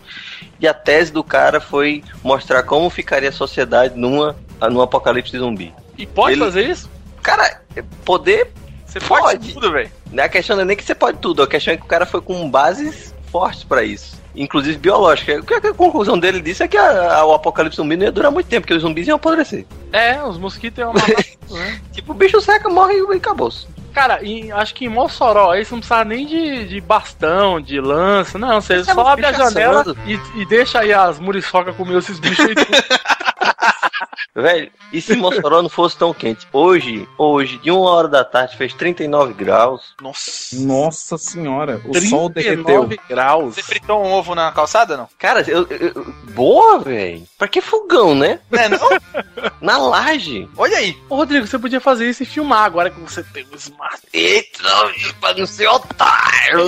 E a tese do cara foi mostrar como ficaria a sociedade numa, num apocalipse zumbi. E pode Ele- fazer isso? Cara, poder. Você pode, tudo, velho. A questão não é nem que você pode tudo, a questão é que o cara foi com bases fortes pra isso. Inclusive biológica. O que a conclusão dele disso é que a- a- o apocalipse zumbi não ia durar muito tempo, porque os zumbis iam apodrecer. É, os mosquitos iam matar tudo, né? Tipo, o bicho seca, morre e acabou. Cara, em- acho que em Mossoró aí você não precisava nem de, de bastão, de lança, não. Você Você só abre a janela e, e deixa aí as muriçocas comer esses bichos aí. Velho, e se Mossoró não fosse tão quente? Hoje, hoje, de uma hora da tarde, fez 39 graus. Nossa. Nossa senhora, o sol 39 derreteu. graus. Você fritou um ovo na calçada, não? Cara, eu, eu- boa, velho. Pra que fogão, né? É, não? Na laje. Olha aí. Ô, Rodrigo, você podia fazer isso e filmar agora que você tem o smart. Eita, pra não ser otário.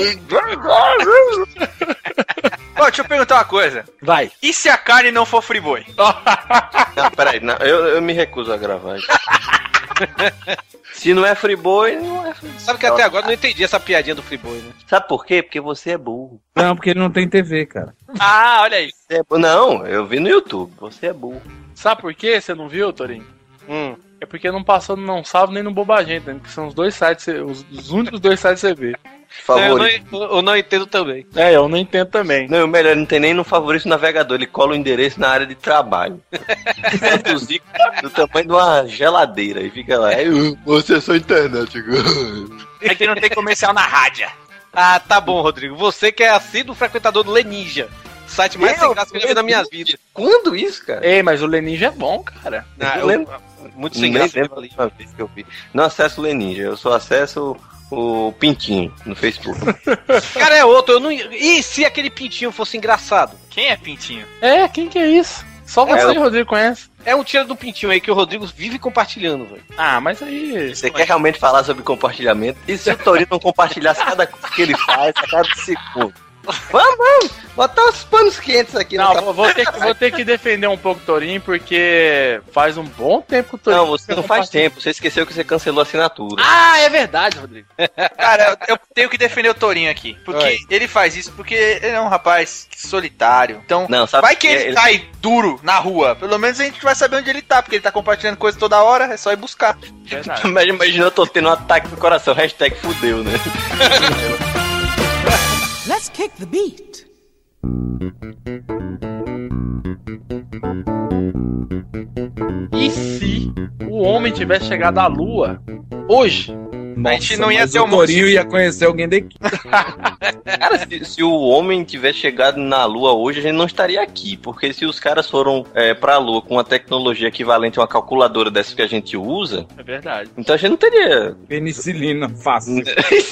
Ó, deixa eu perguntar uma coisa. Vai. E se a carne não for friboi? Peraí, não, eu, eu me recuso a gravar. isso. Se não é Friboi, não é Friboi. Sabe que até agora eu não entendi essa piadinha do Friboi, né? Sabe por quê? Porque você é burro. Não, porque ele não tem TV, cara. Ah, olha aí. Você é Não, eu vi no YouTube. Você é burro. Sabe por quê? Você não viu, Torinho? Hum. É porque não passou no Não Salvo nem no Bobagenta, né? que são os dois sites, os, os únicos dois sites que você vê. Favorito. Eu, não, eu não entendo também. É, eu não entendo também. Não, o melhor, não tem nem no favorito navegador. Ele cola o endereço na área de trabalho. Do tamanho de uma geladeira. E fica lá. É, você é só internet. É que não tem comercial na rádio. Ah, tá bom, Rodrigo. Você que é assíduo frequentador do Leninja. Site mais Eu? sem graça que eu já vi na minha vida. Quando isso, cara? Ei, mas o Leninja é bom, cara. Ah, Eu eu- lembro. muito sem graça. lembro a última vez que eu vi. Não acesso o Leninja, eu só acesso o Pintinho no Facebook. Cara, é outro. Eu não... E se aquele pintinho fosse engraçado? Quem é Pintinho? É, quem que é isso? Só você, É, eu- Rodrigo, conhece. É um tiro do pintinho aí que o Rodrigo vive compartilhando, velho. Ah, mas aí. Você quer realmente falar sobre compartilhamento? E se o Torino não compartilhasse cada coisa que ele faz a cada segundo? Vamos, vamos! Botar os panos quentes aqui Não, no vou, vou ter que, vou ter que defender um pouco o Torinho, porque faz um bom tempo que o Torinho. Não, você não faz tempo. Você esqueceu que você cancelou a assinatura. Ah, é verdade, Rodrigo. Cara, eu, eu tenho que defender o Torinho aqui. Porque Oi. ele faz isso porque ele é um rapaz solitário. Então, Não, sabe vai que ele, Ele- cai duro na rua. Pelo menos a gente vai saber onde ele tá, porque ele tá compartilhando coisa toda hora, é só ir buscar. Verdade. Imagina, imagina eu tô tendo um ataque do coração. Hashtag fudeu, né? Let's kick the beat. E se o homem tivesse chegado à lua hoje? A gente não ia ter o um Torinho ia conhecer alguém daqui. Cara, se, se o homem tivesse chegado na Lua hoje, a gente não estaria aqui. Porque se os caras foram é, pra Lua com uma tecnologia equivalente a uma calculadora dessa que a gente usa, É verdade. então a gente não teria Penicilina, fácil.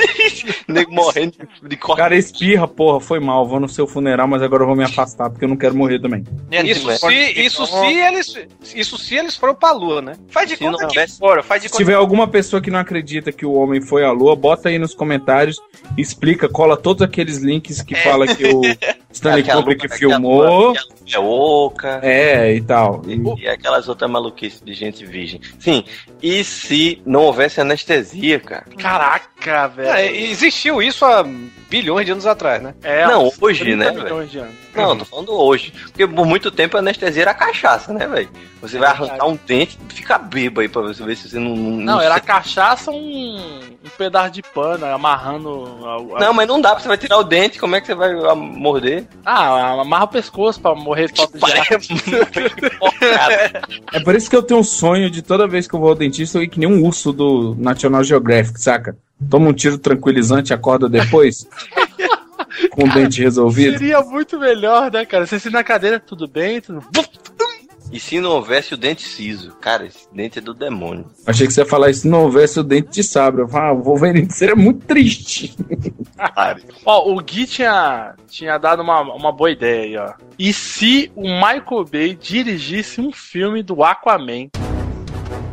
nego morrendo de, corte. cara espirra, porra, foi mal, vou no seu funeral, mas agora eu vou me afastar porque eu não quero morrer também. Isso é. se, isso se eles. Isso se eles foram pra lua, né? Faz de Se conta não que tivesse- foram, faz de Se conta tiver alguma pessoa que não acredita que o homem foi à lua, bota aí nos comentários, explica, cola todos aqueles links que fala que o Stanley a Kubrick a filmou. A É oca. É, e tal. E- E aquelas outras maluquices de gente virgem. Sim, e se não houvesse anestesia, cara? Caraca, velho. É, existiu isso há bilhões de anos atrás, né? É, não, hoje, 30 né, velho? milhões de anos. Não, tô falando hoje. Porque por muito tempo a anestesia era cachaça, né, velho? Você vai arrancar um dente e fica bêbado aí pra você ver se você não. Não, Não, era cachaça um, um pedaço de pano amarrando. a- a- Não, mas não dá, porque você vai tirar o dente, como é que você vai ah, morder? Ah, amarra o pescoço pra morrer de falta de ar. É por isso que eu tenho um sonho de toda vez que eu vou ao dentista eu ir que nem um urso do National Geographic, saca? Toma um tiro tranquilizante e acorda depois. com o dente resolvido. Seria muito melhor, né, cara? Você se na cadeira, tudo bem, tudo. E se não houvesse o dente siso? Cara, esse dente é do demônio. Achei que você ia falar isso se não houvesse o dente de sabre. Eu falava, ah, o Wolverine seria muito triste. Ó, o Gui tinha, tinha dado uma, uma boa ideia aí, ó. E se o Michael Bay dirigisse um filme do Aquaman?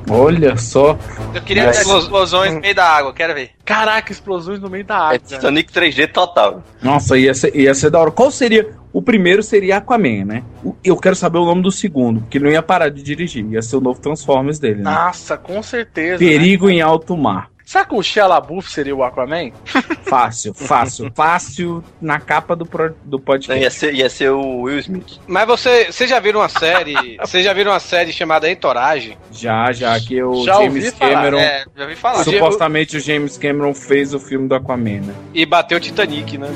Olha só. Eu queria Mas- ver explosões no meio da água, quero ver. Caraca, explosões no meio da É água. Titanic 3D total. Nossa, ia ser, ia ser da hora. Qual seria. O primeiro seria Aquaman, né? Eu quero saber o nome do segundo, porque ele não ia parar de dirigir. Ia ser o novo Transformers dele, né? Nossa, com certeza. né? Perigo em alto mar. Será que o Shia LaBeouf seria o Aquaman? Fácil, fácil, fácil na capa do, pro- do Não, podcast. ia, ser, ia ser o Will Smith. Mas você, você já viram uma série? Você já viram uma série chamada Entourage? Já, já que o Já ouvi James falar, Cameron. É, já ouvi falar. Supostamente o James Cameron fez o filme do Aquaman, né? E bateu o Titanic, né?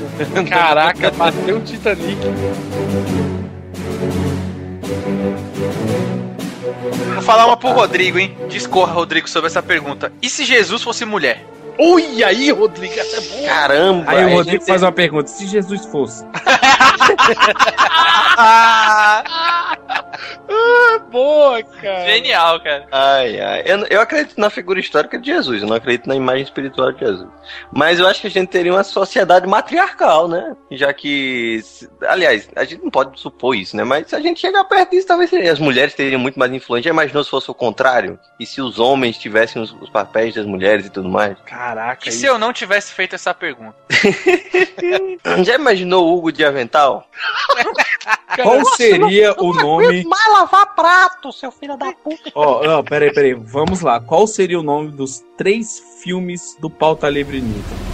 Caraca, bateu o Titanic. Falar uma pro Rodrigo, hein? Discorra, Rodrigo, sobre essa pergunta. E se Jesus fosse mulher? Ui, aí, Rodrigo, essa é boa. Caramba! Aí o Rodrigo faz uma pergunta: se Jesus fosse. Ah, boa, cara. Genial, cara. Ai, ai. Eu, eu acredito na figura histórica de Jesus, eu não acredito na imagem espiritual de Jesus. Mas eu acho que a gente teria uma sociedade matriarcal, né? Já que. Aliás, a gente não pode supor isso, né? Mas se a gente chegar perto disso, talvez seria- as mulheres teriam muito mais influência. Já imaginou se fosse o contrário? E se os homens tivessem os, os papéis das mulheres e tudo mais? Caraca, E se eu não tivesse feito essa pergunta? Já imaginou o Hugo de Avental? Qual seria o nome. mais lavar prato, seu filho da puta. Ó, ó, peraí, peraí. Vamos lá. Qual seria o nome dos três filmes do Pauta Livre News?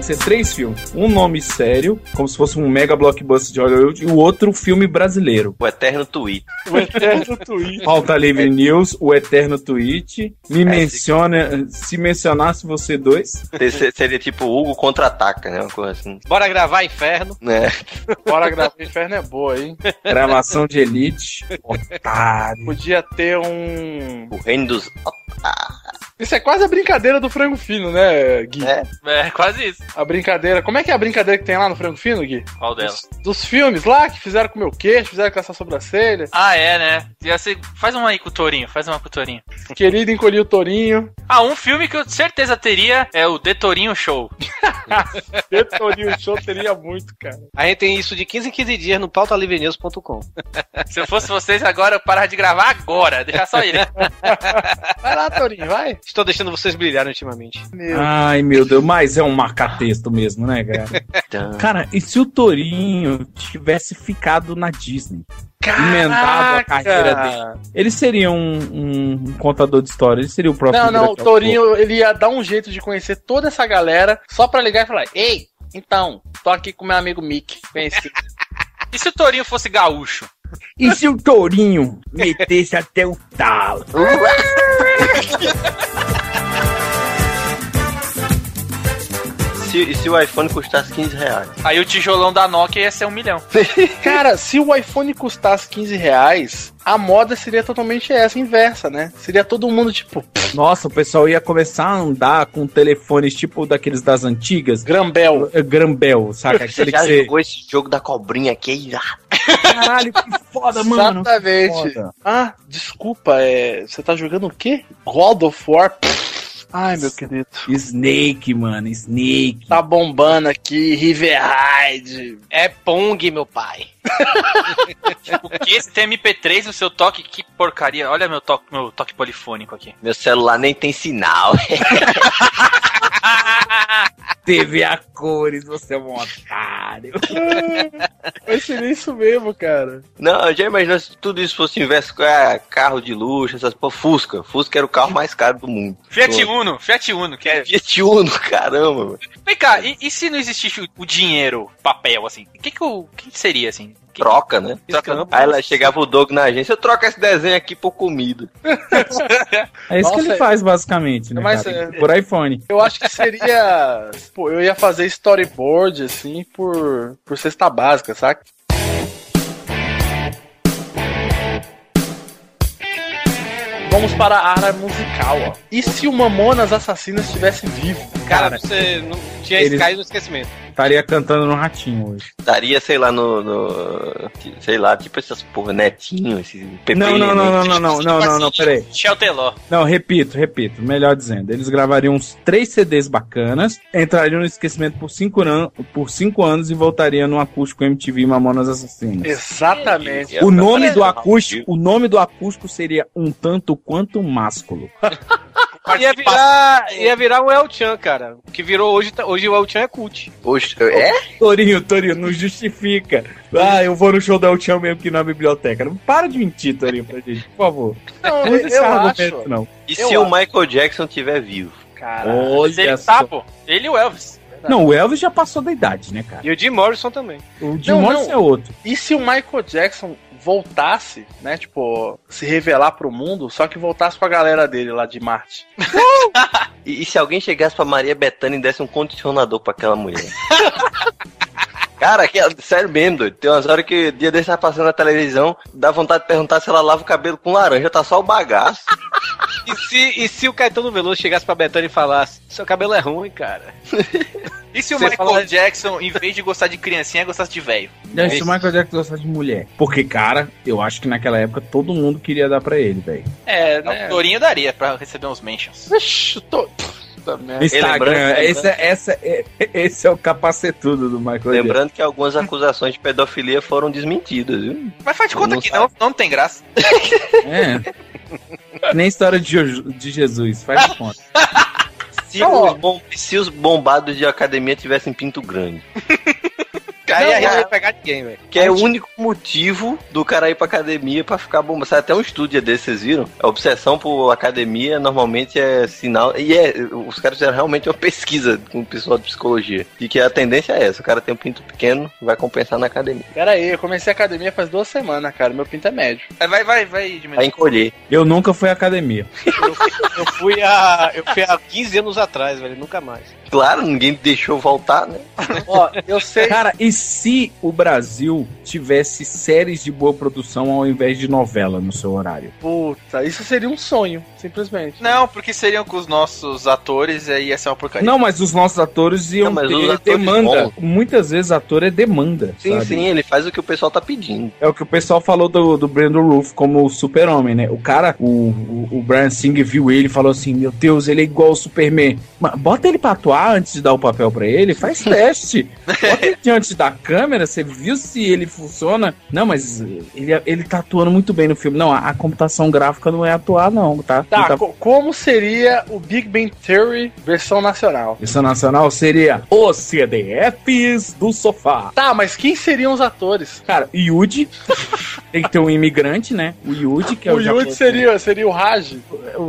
Que ser três filmes. Um nome sério, como se fosse um mega blockbuster de Hollywood, e o outro filme brasileiro. O Eterno Tweet. O eterno tweet. Pauta Livre News, o Eterno Tweet. Me menciona, se mencionasse você dois. Esse Seria tipo o Hugo contra-ataca, né? Uma coisa assim. Bora gravar Inferno. Né? Bora gravar Inferno é boa, hein? Gravação de Elite. Otário. Podia ter um. O reino dos. Isso é quase a brincadeira do frango fino, né, Gui? É. É, quase isso. A brincadeira. Como é que é a brincadeira que tem lá no frango fino, Gui? Qual delas? Dos, dos filmes lá que fizeram com o meu queixo, fizeram com essa sobrancelha. Ah, é, né? Ia ser- Faz uma aí com o Torinho, faz uma com o Torinho. Querido encolhi o tourinho. Ah, um filme que eu certeza teria é o The Torinho Show. Detorinho show teria muito, cara. A gente tem isso de 15 em 15 dias no pautalivrenews.com. Se eu fosse vocês agora, eu parar de gravar agora. Deixar só ele. Vai lá, Tourinho, vai. Estou deixando vocês brilharem ultimamente. Meu. Ai, meu Deus, mas é um marca-texto mesmo, né, cara? Cara, e se o Torinho tivesse ficado na Disney? Emendado a carreira dele. Ele seria um, um- um contador de história, ele seria o próprio. Não, não, o Drake Tourinho, ele ia dar um jeito de conhecer toda essa galera só pra ligar e falar: Ei, então, tô aqui com meu amigo Mick. Conheci. E se o Torinho fosse gaúcho? E se o Tourinho metesse até o talo? aqui. Se, e se o iPhone custasse 15 reais? Aí o tijolão da Nokia ia ser um milhão. Cara, se o iPhone custasse 15 reais, a moda seria totalmente essa, inversa, né? Seria todo mundo tipo. Nossa, o pessoal ia começar a andar com telefones tipo daqueles das antigas. Grambel. Eh, Grambel, saca? Você Aquele que já você. jogou esse jogo da cobrinha aqui? é irado. Caralho, que foda, mano. Exatamente. Foda. Ah, desculpa, é. Você tá jogando o quê? God of War? Ai, meu querido. Snake, mano, Snake. Tá bombando aqui, River Raid. É Pong, meu pai. O que? Esse tem MP3 no seu toque? Que porcaria. Olha meu toque, meu toque polifônico aqui. Meu celular nem tem sinal. TV a cores, você é um otário. Vai ser isso mesmo, cara. Não, já imaginou se tudo isso fosse inverso com ah, carro de luxo, essas pô, Fusca. Fusca era o carro mais caro do mundo. Fiat Pô, Uno, Fiat Uno, que é. Fiat Uno, caramba, mano. Vem cá, e, e se não existisse o, dinheiro, papel, assim? O que que, o, que que seria, assim? Que- Troca, né? Troca. Aí lá chegava o Doug na agência, eu troco esse desenho aqui por comida. É isso que Nossa, ele é- faz, basicamente, né? Mas, cara? é- Por iPhone. Eu acho que seria. Pô, eu ia fazer storyboard, assim, por, por cesta básica, saca? vamos para a área musical, ó. E se o Mamonas Assassinas estivesse vivo? Cara, cara você não tinha eles... no esquecimento. Estaria cantando no ratinho hoje. Estaria, sei lá, no, no, Sei lá, tipo essas porra, netinho, esses PP, Não, não, não, não, não, não, não, não, não, peraí. Teló Não, repito, repito, melhor dizendo. Eles gravariam uns três CDs bacanas, entrariam no esquecimento por cinco, an por cinco anos e voltariam no acústico MTV Mamonas Assassinas. Exatamente. O nome do acústico, o nome do acústico seria um tanto quanto másculo. Ia virar, ia virar o El Chan, cara. O que virou hoje, tá- hoje o El Chan é cult. Hoje, é? Torinho, Torinho, não justifica. Ah, eu vou no show da El Chan mesmo que na biblioteca. Não para de mentir, Torinho, pra gente, por favor. Não, Não eu acho. não. E Eu se o acho. Michael Jackson estiver vivo? Cara, ele tá, pô. Ele e o Elvis. Não, o Elvis já passou da idade, né, cara? E o Jim Morrison também. O Jim Não, Morrison não. é outro. e se o Michael Jackson voltasse, né, tipo, se revelar pro mundo, só que voltasse com a galera dele lá de Marte? E, e se alguém chegasse pra Maria Bethânia e desse um condicionador pra aquela mulher? Cara, que, sério mesmo, doido. Tem umas horas que dia desse tá passando na televisão, dá vontade de perguntar se ela lava o cabelo com laranja, tá só o bagaço. E se, e se o Caetano Veloso chegasse pra Betânia e falasse: Seu cabelo é ruim, cara. E se o Você Michael fala- Jackson, em vez de gostar de criancinha, gostasse de velho? E aí, se o Michael Jackson gostasse de mulher. Porque, cara, eu acho que naquela época todo mundo queria dar pra ele, velho. É, O Torinho daria pra receber uns mentions. Ixi, tô... Instagram, esse, é- essa, é, esse é o capacetudo do Michael Jackson. Lembrando que algumas acusações de pedofilia foram desmentidas, viu? Mas faz de conta Não que sabe. não, não tem graça. É. Nem história de, de Jesus, faz de conta. Se, os bom- se os bombados de academia tivessem pinto grande. Aí Não, a é- ia pegar ninguém, velho. Que é o único motivo do cara ir pra academia pra ficar bombado. Sabe, até um estúdio desse, vocês viram? A obsessão por academia normalmente é sinal. E é, os caras fizeram realmente uma pesquisa com o pessoal de psicologia. De que a tendência é essa: o cara tem um pinto pequeno, vai compensar na academia. Pera aí, eu comecei a academia faz duas semanas, cara. Meu pinto é médio. Vai, vai, vai, vai Vai diminuir. encolher. Eu nunca fui à academia. Eu fui há. Eu fui há 15 anos atrás, velho. Nunca mais. Claro, ninguém deixou voltar, né? Ó, eu sei. Cara, e se o Brasil tivesse séries de boa produção ao invés de novela no seu horário? Puta, isso seria um sonho, simplesmente. Não, porque seriam com os nossos atores e aí ia ser uma porcaria. Não, mas os nossos atores iam Não, ter atores demanda. bons. Muitas vezes ator é demanda. Sim, sabe? sim, ele faz o que o pessoal tá pedindo. É o que o pessoal falou do, do Brandon Roof como o super-homem, né? O cara, o, o, o Brian Singer viu ele e falou assim: Meu Deus, ele é igual o Superman. Mas bota ele pra atuar antes de dar o papel pra ele, faz teste. bota ele diante da câmera, você viu se ele funciona. Não, mas ele, ele tá atuando muito bem no filme. Não, a, a computação gráfica não é atuar, não, tá? Tá, tá co- como seria o Big Bang Theory versão nacional? Versão nacional seria os CDFs do sofá. Tá, mas quem seriam os atores? Cara, Yuji, tem que ter um imigrante, né? O Yuji, que é o, o japonês. seria, seria o Raj.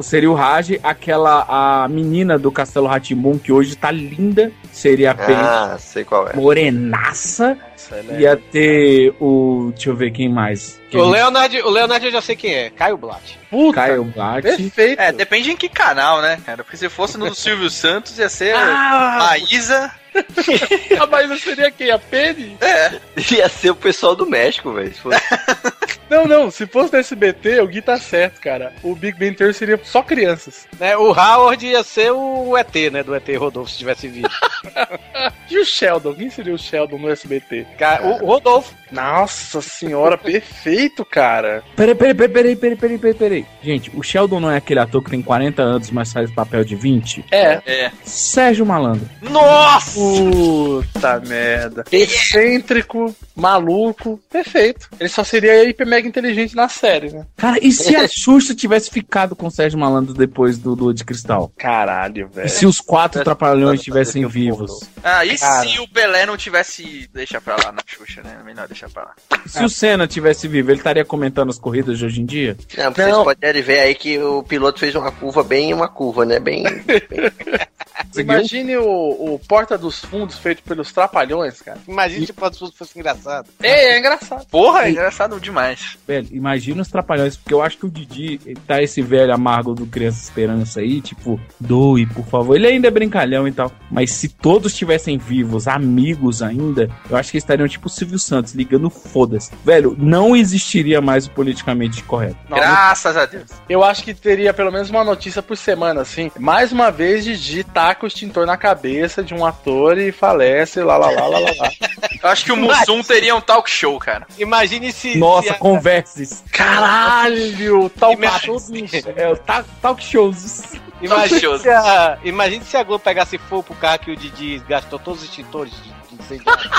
Seria o Raj, aquela a menina do Castelo Ratimbum que hoje tá linda, seria a Pen Ah, sei qual é. morenaça. É- Ia ter o. Deixa eu ver quem mais. Que O gente- Leonardo, o Leonardo eu já sei quem é. Caio Blatt. Puta, Caio Blatt. perfeito. É, depende em que canal, né, cara? Porque se fosse no do Silvio Santos, ia ser Ah, a Isa. A Maísa seria quem? A Penny? É. Ia ser o pessoal do México, velho. Não, não, se fosse no SBT, o Gui tá certo, cara. O Big Bang Theory seria só crianças. Né, o Howard ia ser o ET, né? Do ET Rodolfo, se tivesse vindo. E o Sheldon? Quem seria o Sheldon no SBT? Cara, o, o Rodolfo. Nossa senhora, perfeito, cara. Peraí, peraí, peraí, peraí, peraí, peraí, peraí, peraí. Gente, o Sheldon não é aquele ator que tem 40 anos, mas faz papel de 20? É. É. Sérgio Malandro. Nossa! Puta merda. Excêntrico, maluco, perfeito. Ele só seria hiper mega inteligente na série, né? Cara, e se a Xuxa tivesse ficado com o Sérgio Malandro depois do Lua de Cristal? Caralho, E velho. se os quatro É. trapalhões É. estivessem É. vivos? Ah, e Cara. se o Pelé não tivesse. Deixa pra lá na Xuxa, né? Melhor deixar pra lá. Se o Senna tivesse vivo, ele estaria comentando as corridas de hoje em dia? Não, vocês Não. podem ver aí que o piloto fez uma curva bem uma curva, né? Bem. Imagine o, o Porta dos Fundos feito pelos Trapalhões, cara. Imagina se o fosse engraçado. É, é engraçado. Porra, é engraçado demais. Velho, imagina os trapalhões, porque eu acho que o Didi tá esse velho amargo do Criança Esperança aí, tipo, doe, por favor. Ele ainda é brincalhão e tal. Mas se todos estivessem vivos, amigos ainda, eu acho que eles estariam tipo o Silvio Santos, ligando foda-se. Velho, não existiria mais o politicamente correto. Graças a Deus. Eu acho que teria pelo menos uma notícia por semana, assim. Mais uma vez, Didi tá taca o extintor na cabeça de um ator e falece, lá, lá, lá, lá, lá, lá. Eu acho que o Mussum teria um talk show, cara. Imagine se. Nossa, se a- converses. Caralho, tal Imagine- É o ta- talk shows. Imagine shows. se, a, imagine se a Globo pegasse fogo pro carro que o Didi gastou todos os extintores de, de incendiário.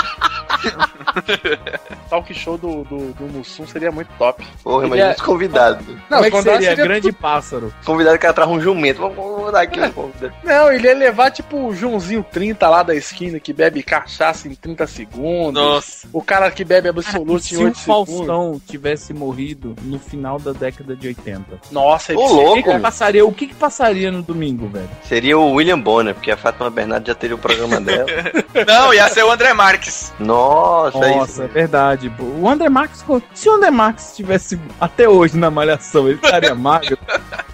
talk show do, do, do Mussum seria muito top. Porra, imagina é- os convidados. Não, Como é os que convidados seria? seria Grande pássaro. Convidado que atrás um jumento. Vamos, vamos dar aqui um convidado. Não, ele ia levar tipo o Joãozinho 30 lá da esquina que bebe cachaça em 30 segundos. Nossa. O cara que bebe absolute em Se o 8 segundos. Faustão tivesse morrido no final da década de 80, Nossa, ele Ô, louco, que, passaria, o que, que passaria no domingo, velho? Seria o William Bonner, porque a Fátima Bernardo já teria o programa dela. Não, ia ser o André Marques. Nossa, é Nossa, isso. é verdade. O André Marques, se o André Marques estivesse até hoje na Malhação, ele estaria magro.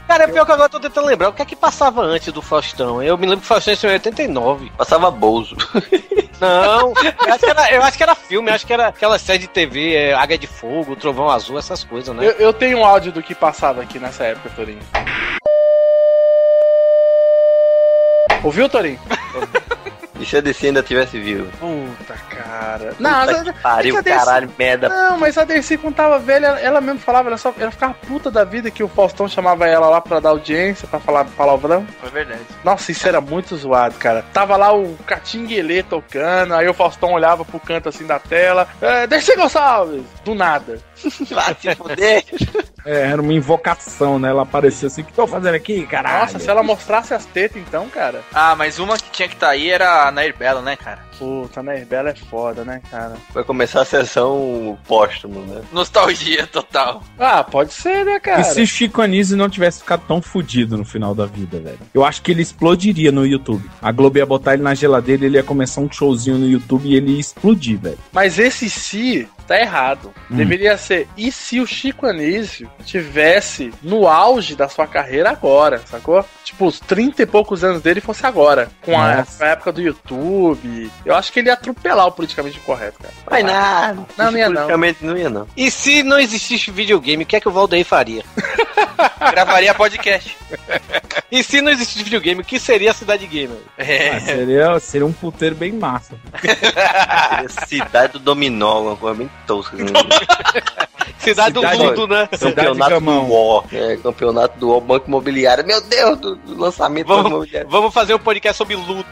Cara, é pior que agora eu tô tentando lembrar. O que é que passava antes do Faustão? Eu me lembro que o Faustão em 89. Passava Bolso. Não, eu acho, que era, eu acho que era filme, eu acho que era aquela série de TV, é, Águia de Fogo, Trovão Azul, essas coisas, né? Eu, eu tenho um áudio do que passava aqui nessa época, Torinho. Ouviu, Torinho? E se a DC ainda tivesse vivo? Puta, cara. Puta Não, que pariu, é que DC caralho, merda. Não, mas a Dercy quando tava velha, ela, ela mesmo falava, ela, só, ela ficava puta da vida que o Faustão chamava ela lá pra dar audiência, pra falar palavrão. Foi verdade. Nossa, isso era muito zoado, cara. Tava lá o Catinguelê tocando, aí o Faustão olhava pro canto assim da tela. É, Dercy Gonçalves! Do nada. Vai se fuder. É, era uma invocação, né? Ela aparecia assim, o que tô fazendo aqui, caralho? Nossa, se ela mostrasse as tetas então, cara. Ah, mas uma que tinha que estar aí era a Nair Belo, né, cara? Puta, né? Bela é foda, né, cara? Vai começar a sessão póstumo, né? Nostalgia total. Ah, pode ser, né, cara? E se o Chico Anísio não tivesse ficado tão fudido no final da vida, velho? Eu acho que ele explodiria no YouTube. A Globo ia botar ele na geladeira, ele ia começar um showzinho no YouTube e ele ia explodir, velho. Mas esse se tá errado. Hum. Deveria ser e se o Chico Anísio tivesse no auge da sua carreira agora, sacou? Tipo, os 30 e poucos anos dele fosse agora. Com a, a época do YouTube. Eu acho que ele ia atropelar o politicamente correto, cara. Vai nada. Não, não ia não. Politicamente não ia não. E se não existisse videogame, o que é que o Valdeir faria? Gravaria podcast. E se não existisse videogame, o que seria a cidade gamer? É. Ah, seria, seria um puteiro bem massa. Seria Cidade do Dominó, alguma coisa bem tosca. assim. Cidade, Cidade- do mundo, né? Campeonato do UOL. É, campeonato do UOL, Banco Imobiliário. Meu Deus, do, do lançamento do Vamos, imobiliário. vamos fazer um podcast sobre ludo.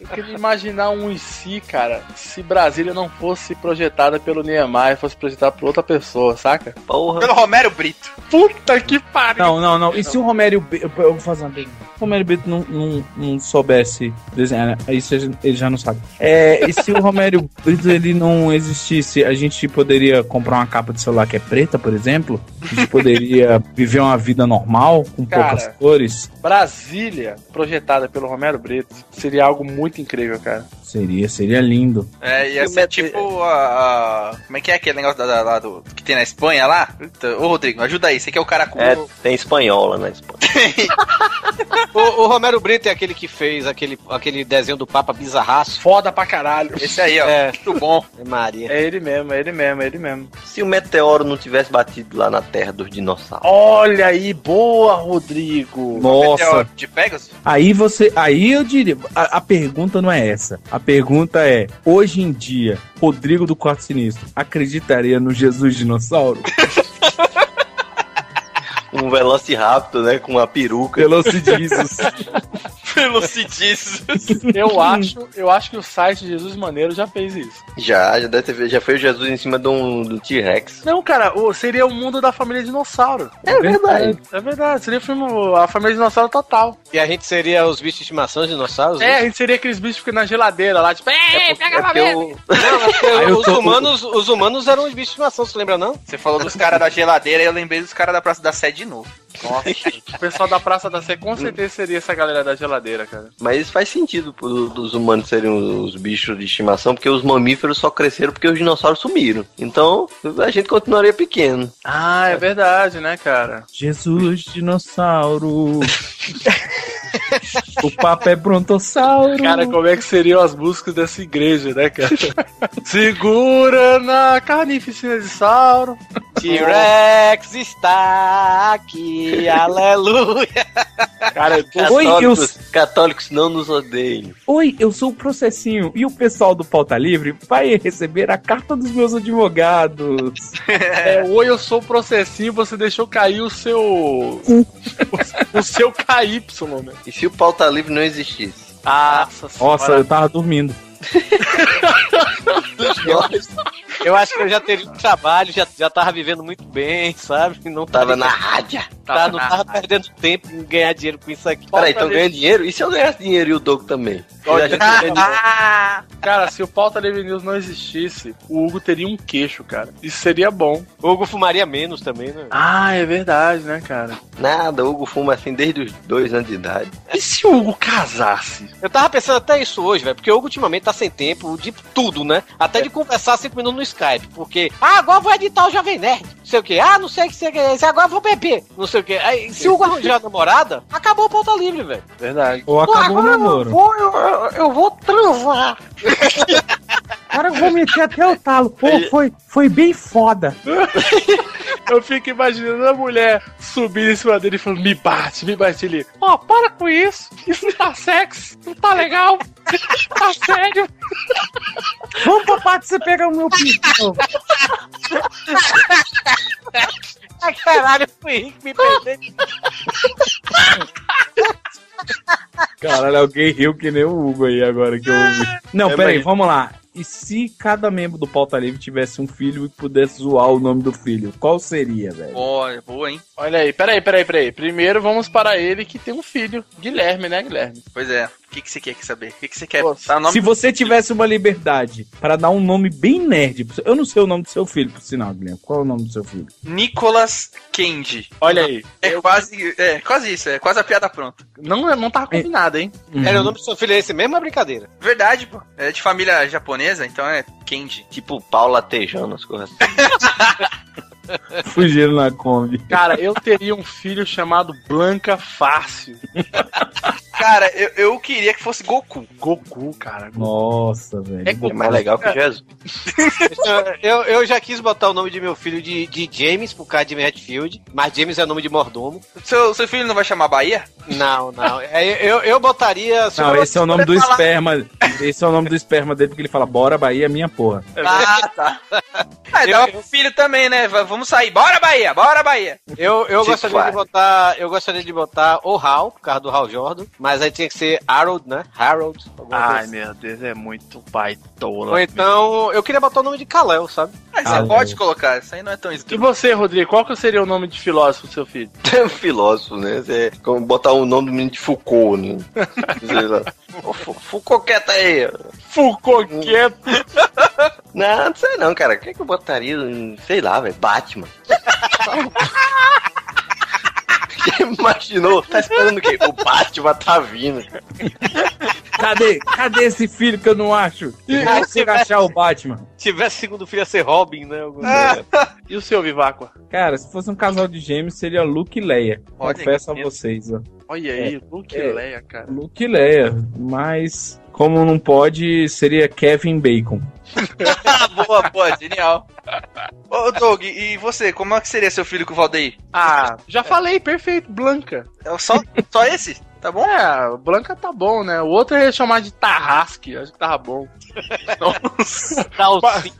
Eu queria imaginar um e se, cara, se Brasília não fosse projetada pelo Niemeyer, fosse projetada por outra pessoa, saca? Porra. Pelo Romero Brito. Puta que pariu! Não, não, não. E se o Romério. Be- Eu vou fazer uma pergunta. Se o Romério Brito não, não, não soubesse desenhar, né? isso ele já não sabe. É, e se o Romério Brito ele não existisse, a gente poderia comprar uma capa de celular que é preta, por exemplo? A gente poderia viver uma vida normal, com Cara. poucas cores? Brasília, projetada pelo Romero Brito, seria algo muito incrível, cara. Seria, seria lindo. É, ia E ser Met- tipo a, a- Como é que é aquele negócio da, da- lá do, que tem na Espanha lá? Ô, Rodrigo, ajuda aí. Você que é o cara com. É, tem espanhola na Espanha. O, o Romero Brito é aquele que fez aquele, aquele desenho do Papa bizarraço. Foda pra caralho. Esse aí, ó. É. Muito bom. É Maria. É ele mesmo, é ele mesmo, é ele mesmo. Se o meteoro não tivesse batido lá na terra dos dinossauros. Olha aí, boa, Rodrigo. Nossa. Meteoro De Pegasus? Aí você. Aí eu diria. A, a pergunta não é essa. A pergunta é: hoje em dia, Rodrigo do Quarto Sinistro acreditaria no Jesus dinossauro? Um Velociraptor, né? Com uma peruca. Velocidizos. Velocidíssimo. Eu acho, eu acho que o site Jesus Maneiro já fez isso. Já, já deve ter, já foi o Jesus em cima de um do T-Rex. Não, cara, o- seria o mundo da família dinossauro. É verdade. É verdade, seria o filme A Família Dinossauro Total. E a gente seria os bichos de estimação, os dinossauros? É, a gente seria aqueles bichos que ficam na geladeira lá, tipo, ei, pega É a Não, é eu os, tô- humanos, os humanos eram os bichos de estimação, você lembra não? Você falou dos caras da geladeira e eu lembrei dos caras da Praça da Sé de novo. Nossa, o pessoal da Praça da Sé com certeza seria essa galera da geladeira, cara. mas isso faz sentido pro- dos humanos serem os bichos de estimação, porque os mamíferos só cresceram porque os dinossauros sumiram. Então, a gente continuaria pequeno. Ah, é verdade, né, cara? Jesus dinossauro. o papo é brontossauro. Cara, como é que seriam as músicas dessa igreja, né, cara? Segura na carnificina de Sauro. T-Rex está aqui, aleluia. Cara, Oi, eu, Católicos, católicos não nos odeiem. oi, eu sou o processinho e o pessoal do Pauta Livre vai receber a carta dos meus advogados. É, oi, eu sou o processinho, você deixou cair o seu. o, o seu KY, né? Se o pauta livre não existisse? Nossa, Nossa, eu tava dormindo. Eu acho que eu já teria um trabalho, já, já tava vivendo muito bem, sabe? Não Tava na rádio. Tá, não tava perdendo tempo em ganhar dinheiro com isso aqui. Peraí, então ganha dinheiro? E se eu ganhasse dinheiro e o Doug também? Dinheiro. Cara, se o Pauta Livre News não existisse, o Hugo teria um queixo, cara. Isso seria bom. O Hugo fumaria menos também, né? Ah, é verdade, né, cara? Nada, o Hugo fuma assim desde os dois anos de idade. E se o Hugo casasse? Eu tava pensando até isso hoje, velho, porque o Hugo ultimamente tá sem tempo de tudo, né? Até de conversar cinco minutos no Skype, porque, ah, agora eu vou editar o Jovem Nerd, não sei o quê, ah, não sei o que você quer, agora eu vou beber, não sei o quê. Aí, se o Hugo arranjar a namorada, acabou o pauta livre, velho. Verdade. Ou acabou o namoro. vou, eu, eu- eu vou transar. Cara, eu vou meter até o talo. Pô, foi, foi bem foda. Eu fico imaginando a mulher subir em cima dele e falando, me bate, me bate ele. Ó, para com isso. Isso não tá sexy, não tá legal. Tá sério. Vamos pra parte você pegar o meu pico. Ai, caralho, fui rico, me perdi. Caralho, alguém riu que nem o Hugo aí agora que eu ouvi. Não, É, peraí, mas- vamos lá. E se cada membro do Pauta Livre tivesse um filho e pudesse zoar o nome do filho, qual seria, velho? Boa, boa, hein? Olha aí, peraí, peraí, peraí. Primeiro vamos para ele que tem um filho, Guilherme, né, Guilherme? Pois é. O que, que você quer saber? O que, que você quer? Pô, Tá o nome Se você tivesse uma liberdade para dar um nome bem nerd, eu não sei o nome do seu filho, por sinal, Guilherme. Qual é o nome do seu filho? Nicolas Kendi. Olha aí. É quase, é quase isso, é quase a piada pronta. Não, não tava combinado, hein? Era o nome do seu filho é esse mesmo, é brincadeira? Verdade, pô. É de família japonesa, então é Kendi. Tipo Paula Tejano, as coisas assim. Fugiram na Kombi. Cara, eu teria um filho chamado Blanca Fácil. Cara, eu, eu queria que fosse Goku. Goku, cara. Nossa, velho. É É mais legal que Jesus. eu, eu já quis botar o nome de meu filho de, de James, por causa de Redfield, mas James é nome de mordomo. Seu, seu filho não vai chamar Bahia? Não, não. É, eu, eu botaria. Não, eu- esse é o nome do eu falar- esperma. Esse é o nome do esperma dele, porque ele fala, bora, Bahia, minha porra. Ah, tá. Ah, dá pro filho também, né? Vamos sair. Bora, Bahia! Bora, Bahia! Eu, eu gostaria de botar. Eu gostaria de botar o Hal, por causa do Hal Jordan, mas aí tinha que ser Harold, né? Harold. alguma coisa Ai, assim. meu Deus, é muito baitola. Ou então, eu queria botar o nome de Kalel, sabe? Mas Ah, você pode não. colocar, isso aí não é tão E esquisito. você, Rodrigo, qual que seria o nome de filósofo do seu filho? É um filósofo, né? Você, como botar o nome do menino de Foucault, né? Sei lá. Ô, Foucault quieta aí. Foucault quieto. Não, não sei não, cara. O que, é que eu botaria? Sei lá, velho. Batman. Já imaginou? Tá esperando o quê? O Batman tá vindo, cara. Cadê? Cadê esse filho que eu não acho? Eu não consigo achar o Batman. Se tivesse segundo filho ia ser Robin, né? Algum- E o seu, Viváqua? Cara, se fosse um casal de gêmeos, seria Luke e Leia. Olha Confesso a vocês, ó. Olha aí, Luke É. Leia, cara. Luke Leia, mas como não pode, seria Kevin Bacon. Boa, boa, genial. Ô, Doug, e você? Como é que seria seu filho com o Valdeir? Ah, já falei, perfeito, Blanca. É só, só esse? Tá bom? É, Blanca tá bom, né? O outro ia chamar de Tarrasque, acho que tava bom. Salsinha.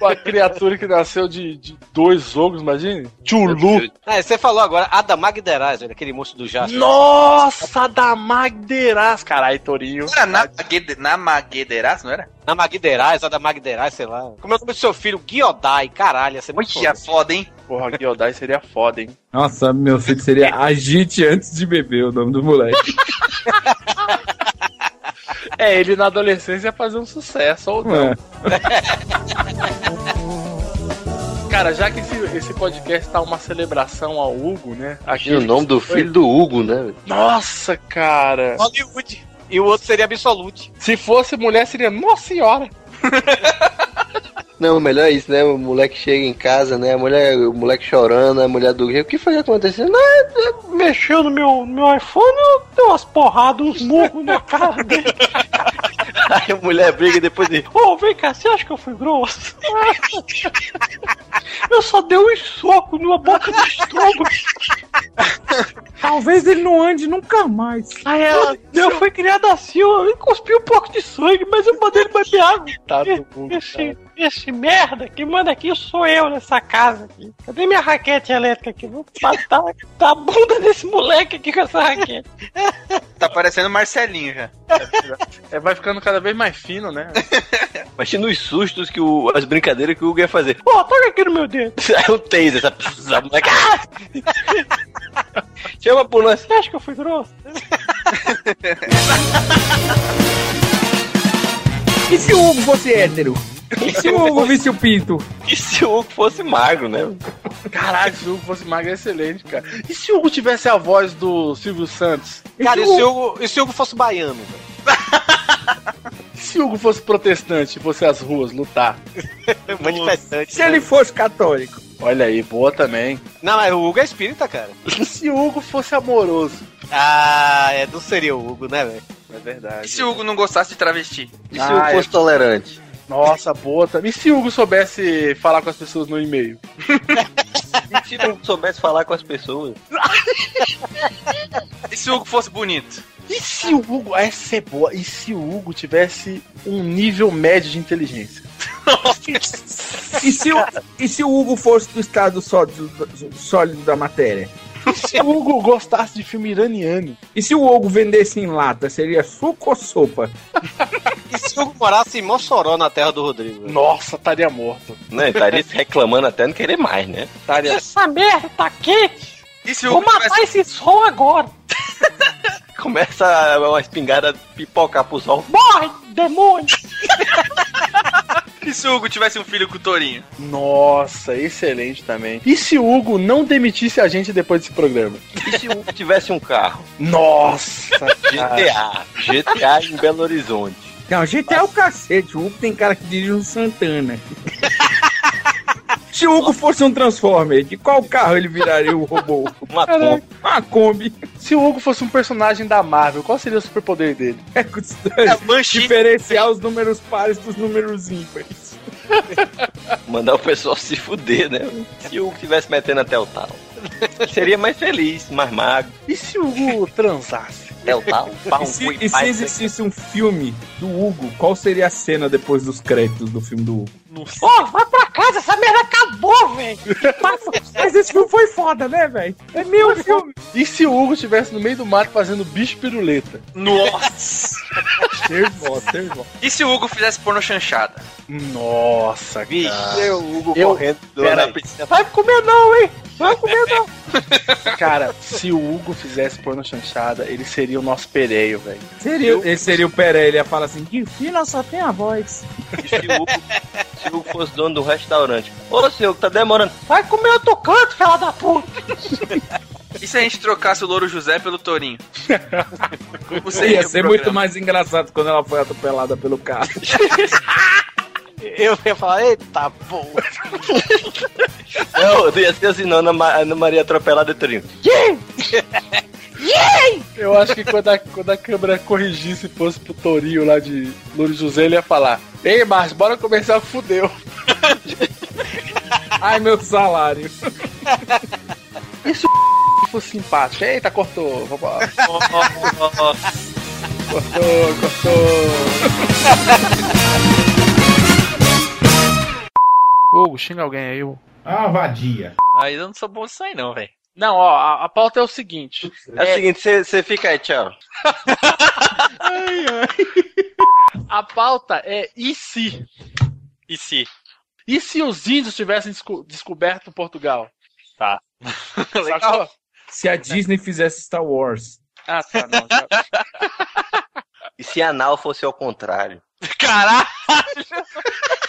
Uma criatura que nasceu de, de dois ogros, imagine? Chulu. Ah, você falou agora Adamagderaz, olha, aquele monstro do Jasper. Nossa, da Magderaz. Caralho, Torinho. Era na, Maguede- na Maguedeiras, não era? Na Magderaz, Adamagderaz, sei lá. Como é o nome do seu filho? Giodai, caralho, ia ser muito Olha, foda. foda, hein? Porra, Giodai seria foda, hein? Nossa, meu filho seria Agite antes de beber, o nome do moleque. É, ele na adolescência ia fazer um sucesso, ou não. É. Cara, já que esse, esse podcast tá uma celebração ao Hugo, né? E o nome do filho do Hugo, né? Nossa, cara. Hollywood. E o outro seria Absolute. Se fosse mulher, seria Nossa Senhora. Não, o melhor é isso, né? O moleque chega em casa, né? A mulher, o moleque chorando, a mulher do O que foi que aconteceu? Não, é- é- mexeu no meu, no meu iPhone, eu dei umas porradas, uns murros na cara dele. Aí a mulher briga e depois diz: Ô, vem cá, você acha que eu fui grosso? eu só dei um soco numa boca do estômago. Talvez ele não ande nunca mais. Aí ela, eu fui criada assim, eu cuspi um pouco de sangue, mas eu mandei ele beber água. Tá do mundo, Esse, merda que manda aqui sou eu nessa casa aqui. Cadê minha raquete elétrica aqui? Vou matar a bunda desse moleque aqui com essa raquete. Tá parecendo Marcelinho já. É, vai ficando cada vez mais fino, né? Imagina os sustos que o. as brincadeiras que o Hugo ia fazer. Pô, toca aqui no meu dedo. Aí o taser, essa, essa moleque. Ah! Chama a ambulância. Você acha que eu fui grosso? E se o Hugo fosse hétero? E se o Hugo visse o pinto? E se o Hugo fosse magro, né? Caralho, se o Hugo fosse magro é excelente, cara. E se o Hugo tivesse a voz do Silvio Santos? Cara, e se o Hugo, e se o Hugo fosse baiano, velho? E se o Hugo fosse protestante e fosse às ruas lutar? Manifestante. Se ele fosse católico? Olha aí, boa também. Não, mas o Hugo é espírita, cara. E se o Hugo fosse amoroso? Ah, é, não seria o Hugo, né, velho? É verdade. E se o Hugo não gostasse de travesti? E se o Hugo fosse tolerante? Nossa, boa também. E se o Hugo soubesse falar com as pessoas no e-mail? E se o Hugo soubesse falar com as pessoas? E se o Hugo fosse bonito? E se o Hugo. Essa é boa. E se o Hugo tivesse um nível médio de inteligência? E se, o, e se o Hugo fosse do estado sólido, sólido da matéria? E se o Hugo gostasse de filme iraniano? E se o Hugo vendesse em lata, seria suco ou sopa? E se o Hugo morasse em Mossoró, na terra do Rodrigo? Nossa, estaria morto. Não, estaria se reclamando até não querer mais, né? Estaria. Essa merda tá! E se o Vou matar tivesse... esse som agora! Começa uma espingarda pipocar pro sol. Morre, demônio! E se o Hugo tivesse um filho com o Torinho? Nossa, excelente também. E se o Hugo não demitisse a gente depois desse programa? E se o Hugo tivesse um carro? Nossa! GTA. GTA em Belo Horizonte. Não, GTA é o cacete. O Hugo tem cara que dirige um Santana. Se o Hugo fosse um Transformer, de qual carro ele viraria o robô? Uma. Kombi. Uma Kombi. Se o Hugo fosse um personagem da Marvel, qual seria o superpoder dele? É, Banshee. diferenciar os números pares dos números ímpares. Mandar o pessoal se fuder, né? Se o Hugo tivesse metendo até o tal. Seria mais feliz, mais magro. E se o Hugo transasse? Até o tal. Pau, E se, e se pai, existisse um filme do Hugo, qual seria a cena depois dos créditos do filme do Hugo? Ó, vai pra casa, essa merda acabou, velho! Mas, mas esse filme foi foda, né, velho? É meu filme. E se o Hugo estivesse no meio do mato fazendo bicho piruleta? Nossa! Servó, servó. E se o Hugo fizesse porno chanchada? Nossa, Vixe. cara. Eu, o Hugo Eu- correndo na piscina. Vai comer não, hein? Vai comer não! Cara, se o Hugo fizesse porno chanchada, ele seria o nosso pereio, velho. Seria, esse seria o Peré, ele ia falar assim, que filho só tem a voz. E se o Hugo, se o Hugo fosse dono do restaurante? Ô, senhor, que tá demorando. Vai comer outro canto, fela da puta! E se a gente trocasse o Louro José pelo? Como seria Ia ser programa? muito mais engraçado quando ela foi atropelada pelo carro. Eu ia falar, eita, pô. Não, ia ser assim, não, Ana, Ana Maria atropelada e Torinho. Eu acho que quando a, quando a câmera corrigisse e fosse pro Torinho lá de Louro José, ele ia falar: Ei, Márcio, bora começar, fudeu. Ai, meu salário. E se o fosse simpático? Eita, cortou. Vambora. Cortou, cortou. Hugo, xinga alguém aí, Hugo. Ah, vadia. Aí eu não sou bom nisso aí não, velho. Não, ó, a, a pauta é o seguinte. É, o seguinte, você- fica aí, tchau. A pauta é e se? E se? E se os índios tivessem desco- descoberto Portugal? Tá. Legal. Se a Disney fizesse Star Wars. Ah, tá, não. já- E se anal fosse ao contrário? Caralho!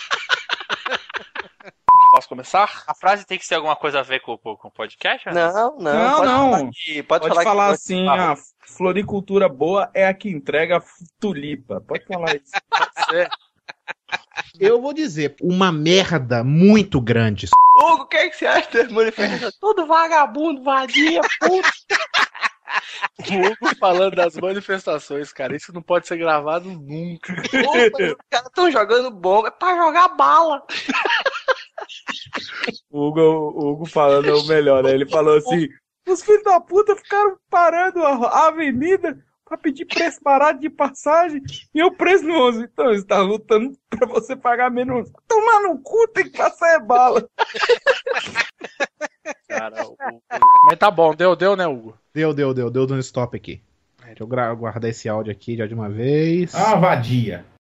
Posso começar? A frase tem que ser alguma coisa a ver com, com, o podcast? ou Não, não. Não, pode não. Falar que, pode, Pode, falar, falar, que assim, a floricultura boa é a que entrega tulipa. Pode falar isso. Eu vou dizer, uma merda muito grande. Hugo, o que, é que você acha das manifestações? Todo vagabundo, vadia, puto! O Hugo falando das manifestações, cara. Isso não pode ser gravado nunca. Opa, os caras estão jogando bomba, é pra jogar bala. O Hugo, o Hugo falando é o melhor, né? Ele falou assim: os filhos da puta ficaram parando a, avenida pra pedir preço barato de passagem e eu preço no 11. Então, eles estão lutando pra você pagar menos. Tomar no cu, tem que passar é bala. Cara, o- o- Mas tá bom, deu, deu, né, Hugo? Deu, deu, deu, deu no stop aqui. Deixa eu guardar esse áudio aqui já de uma vez. Ah, vadia.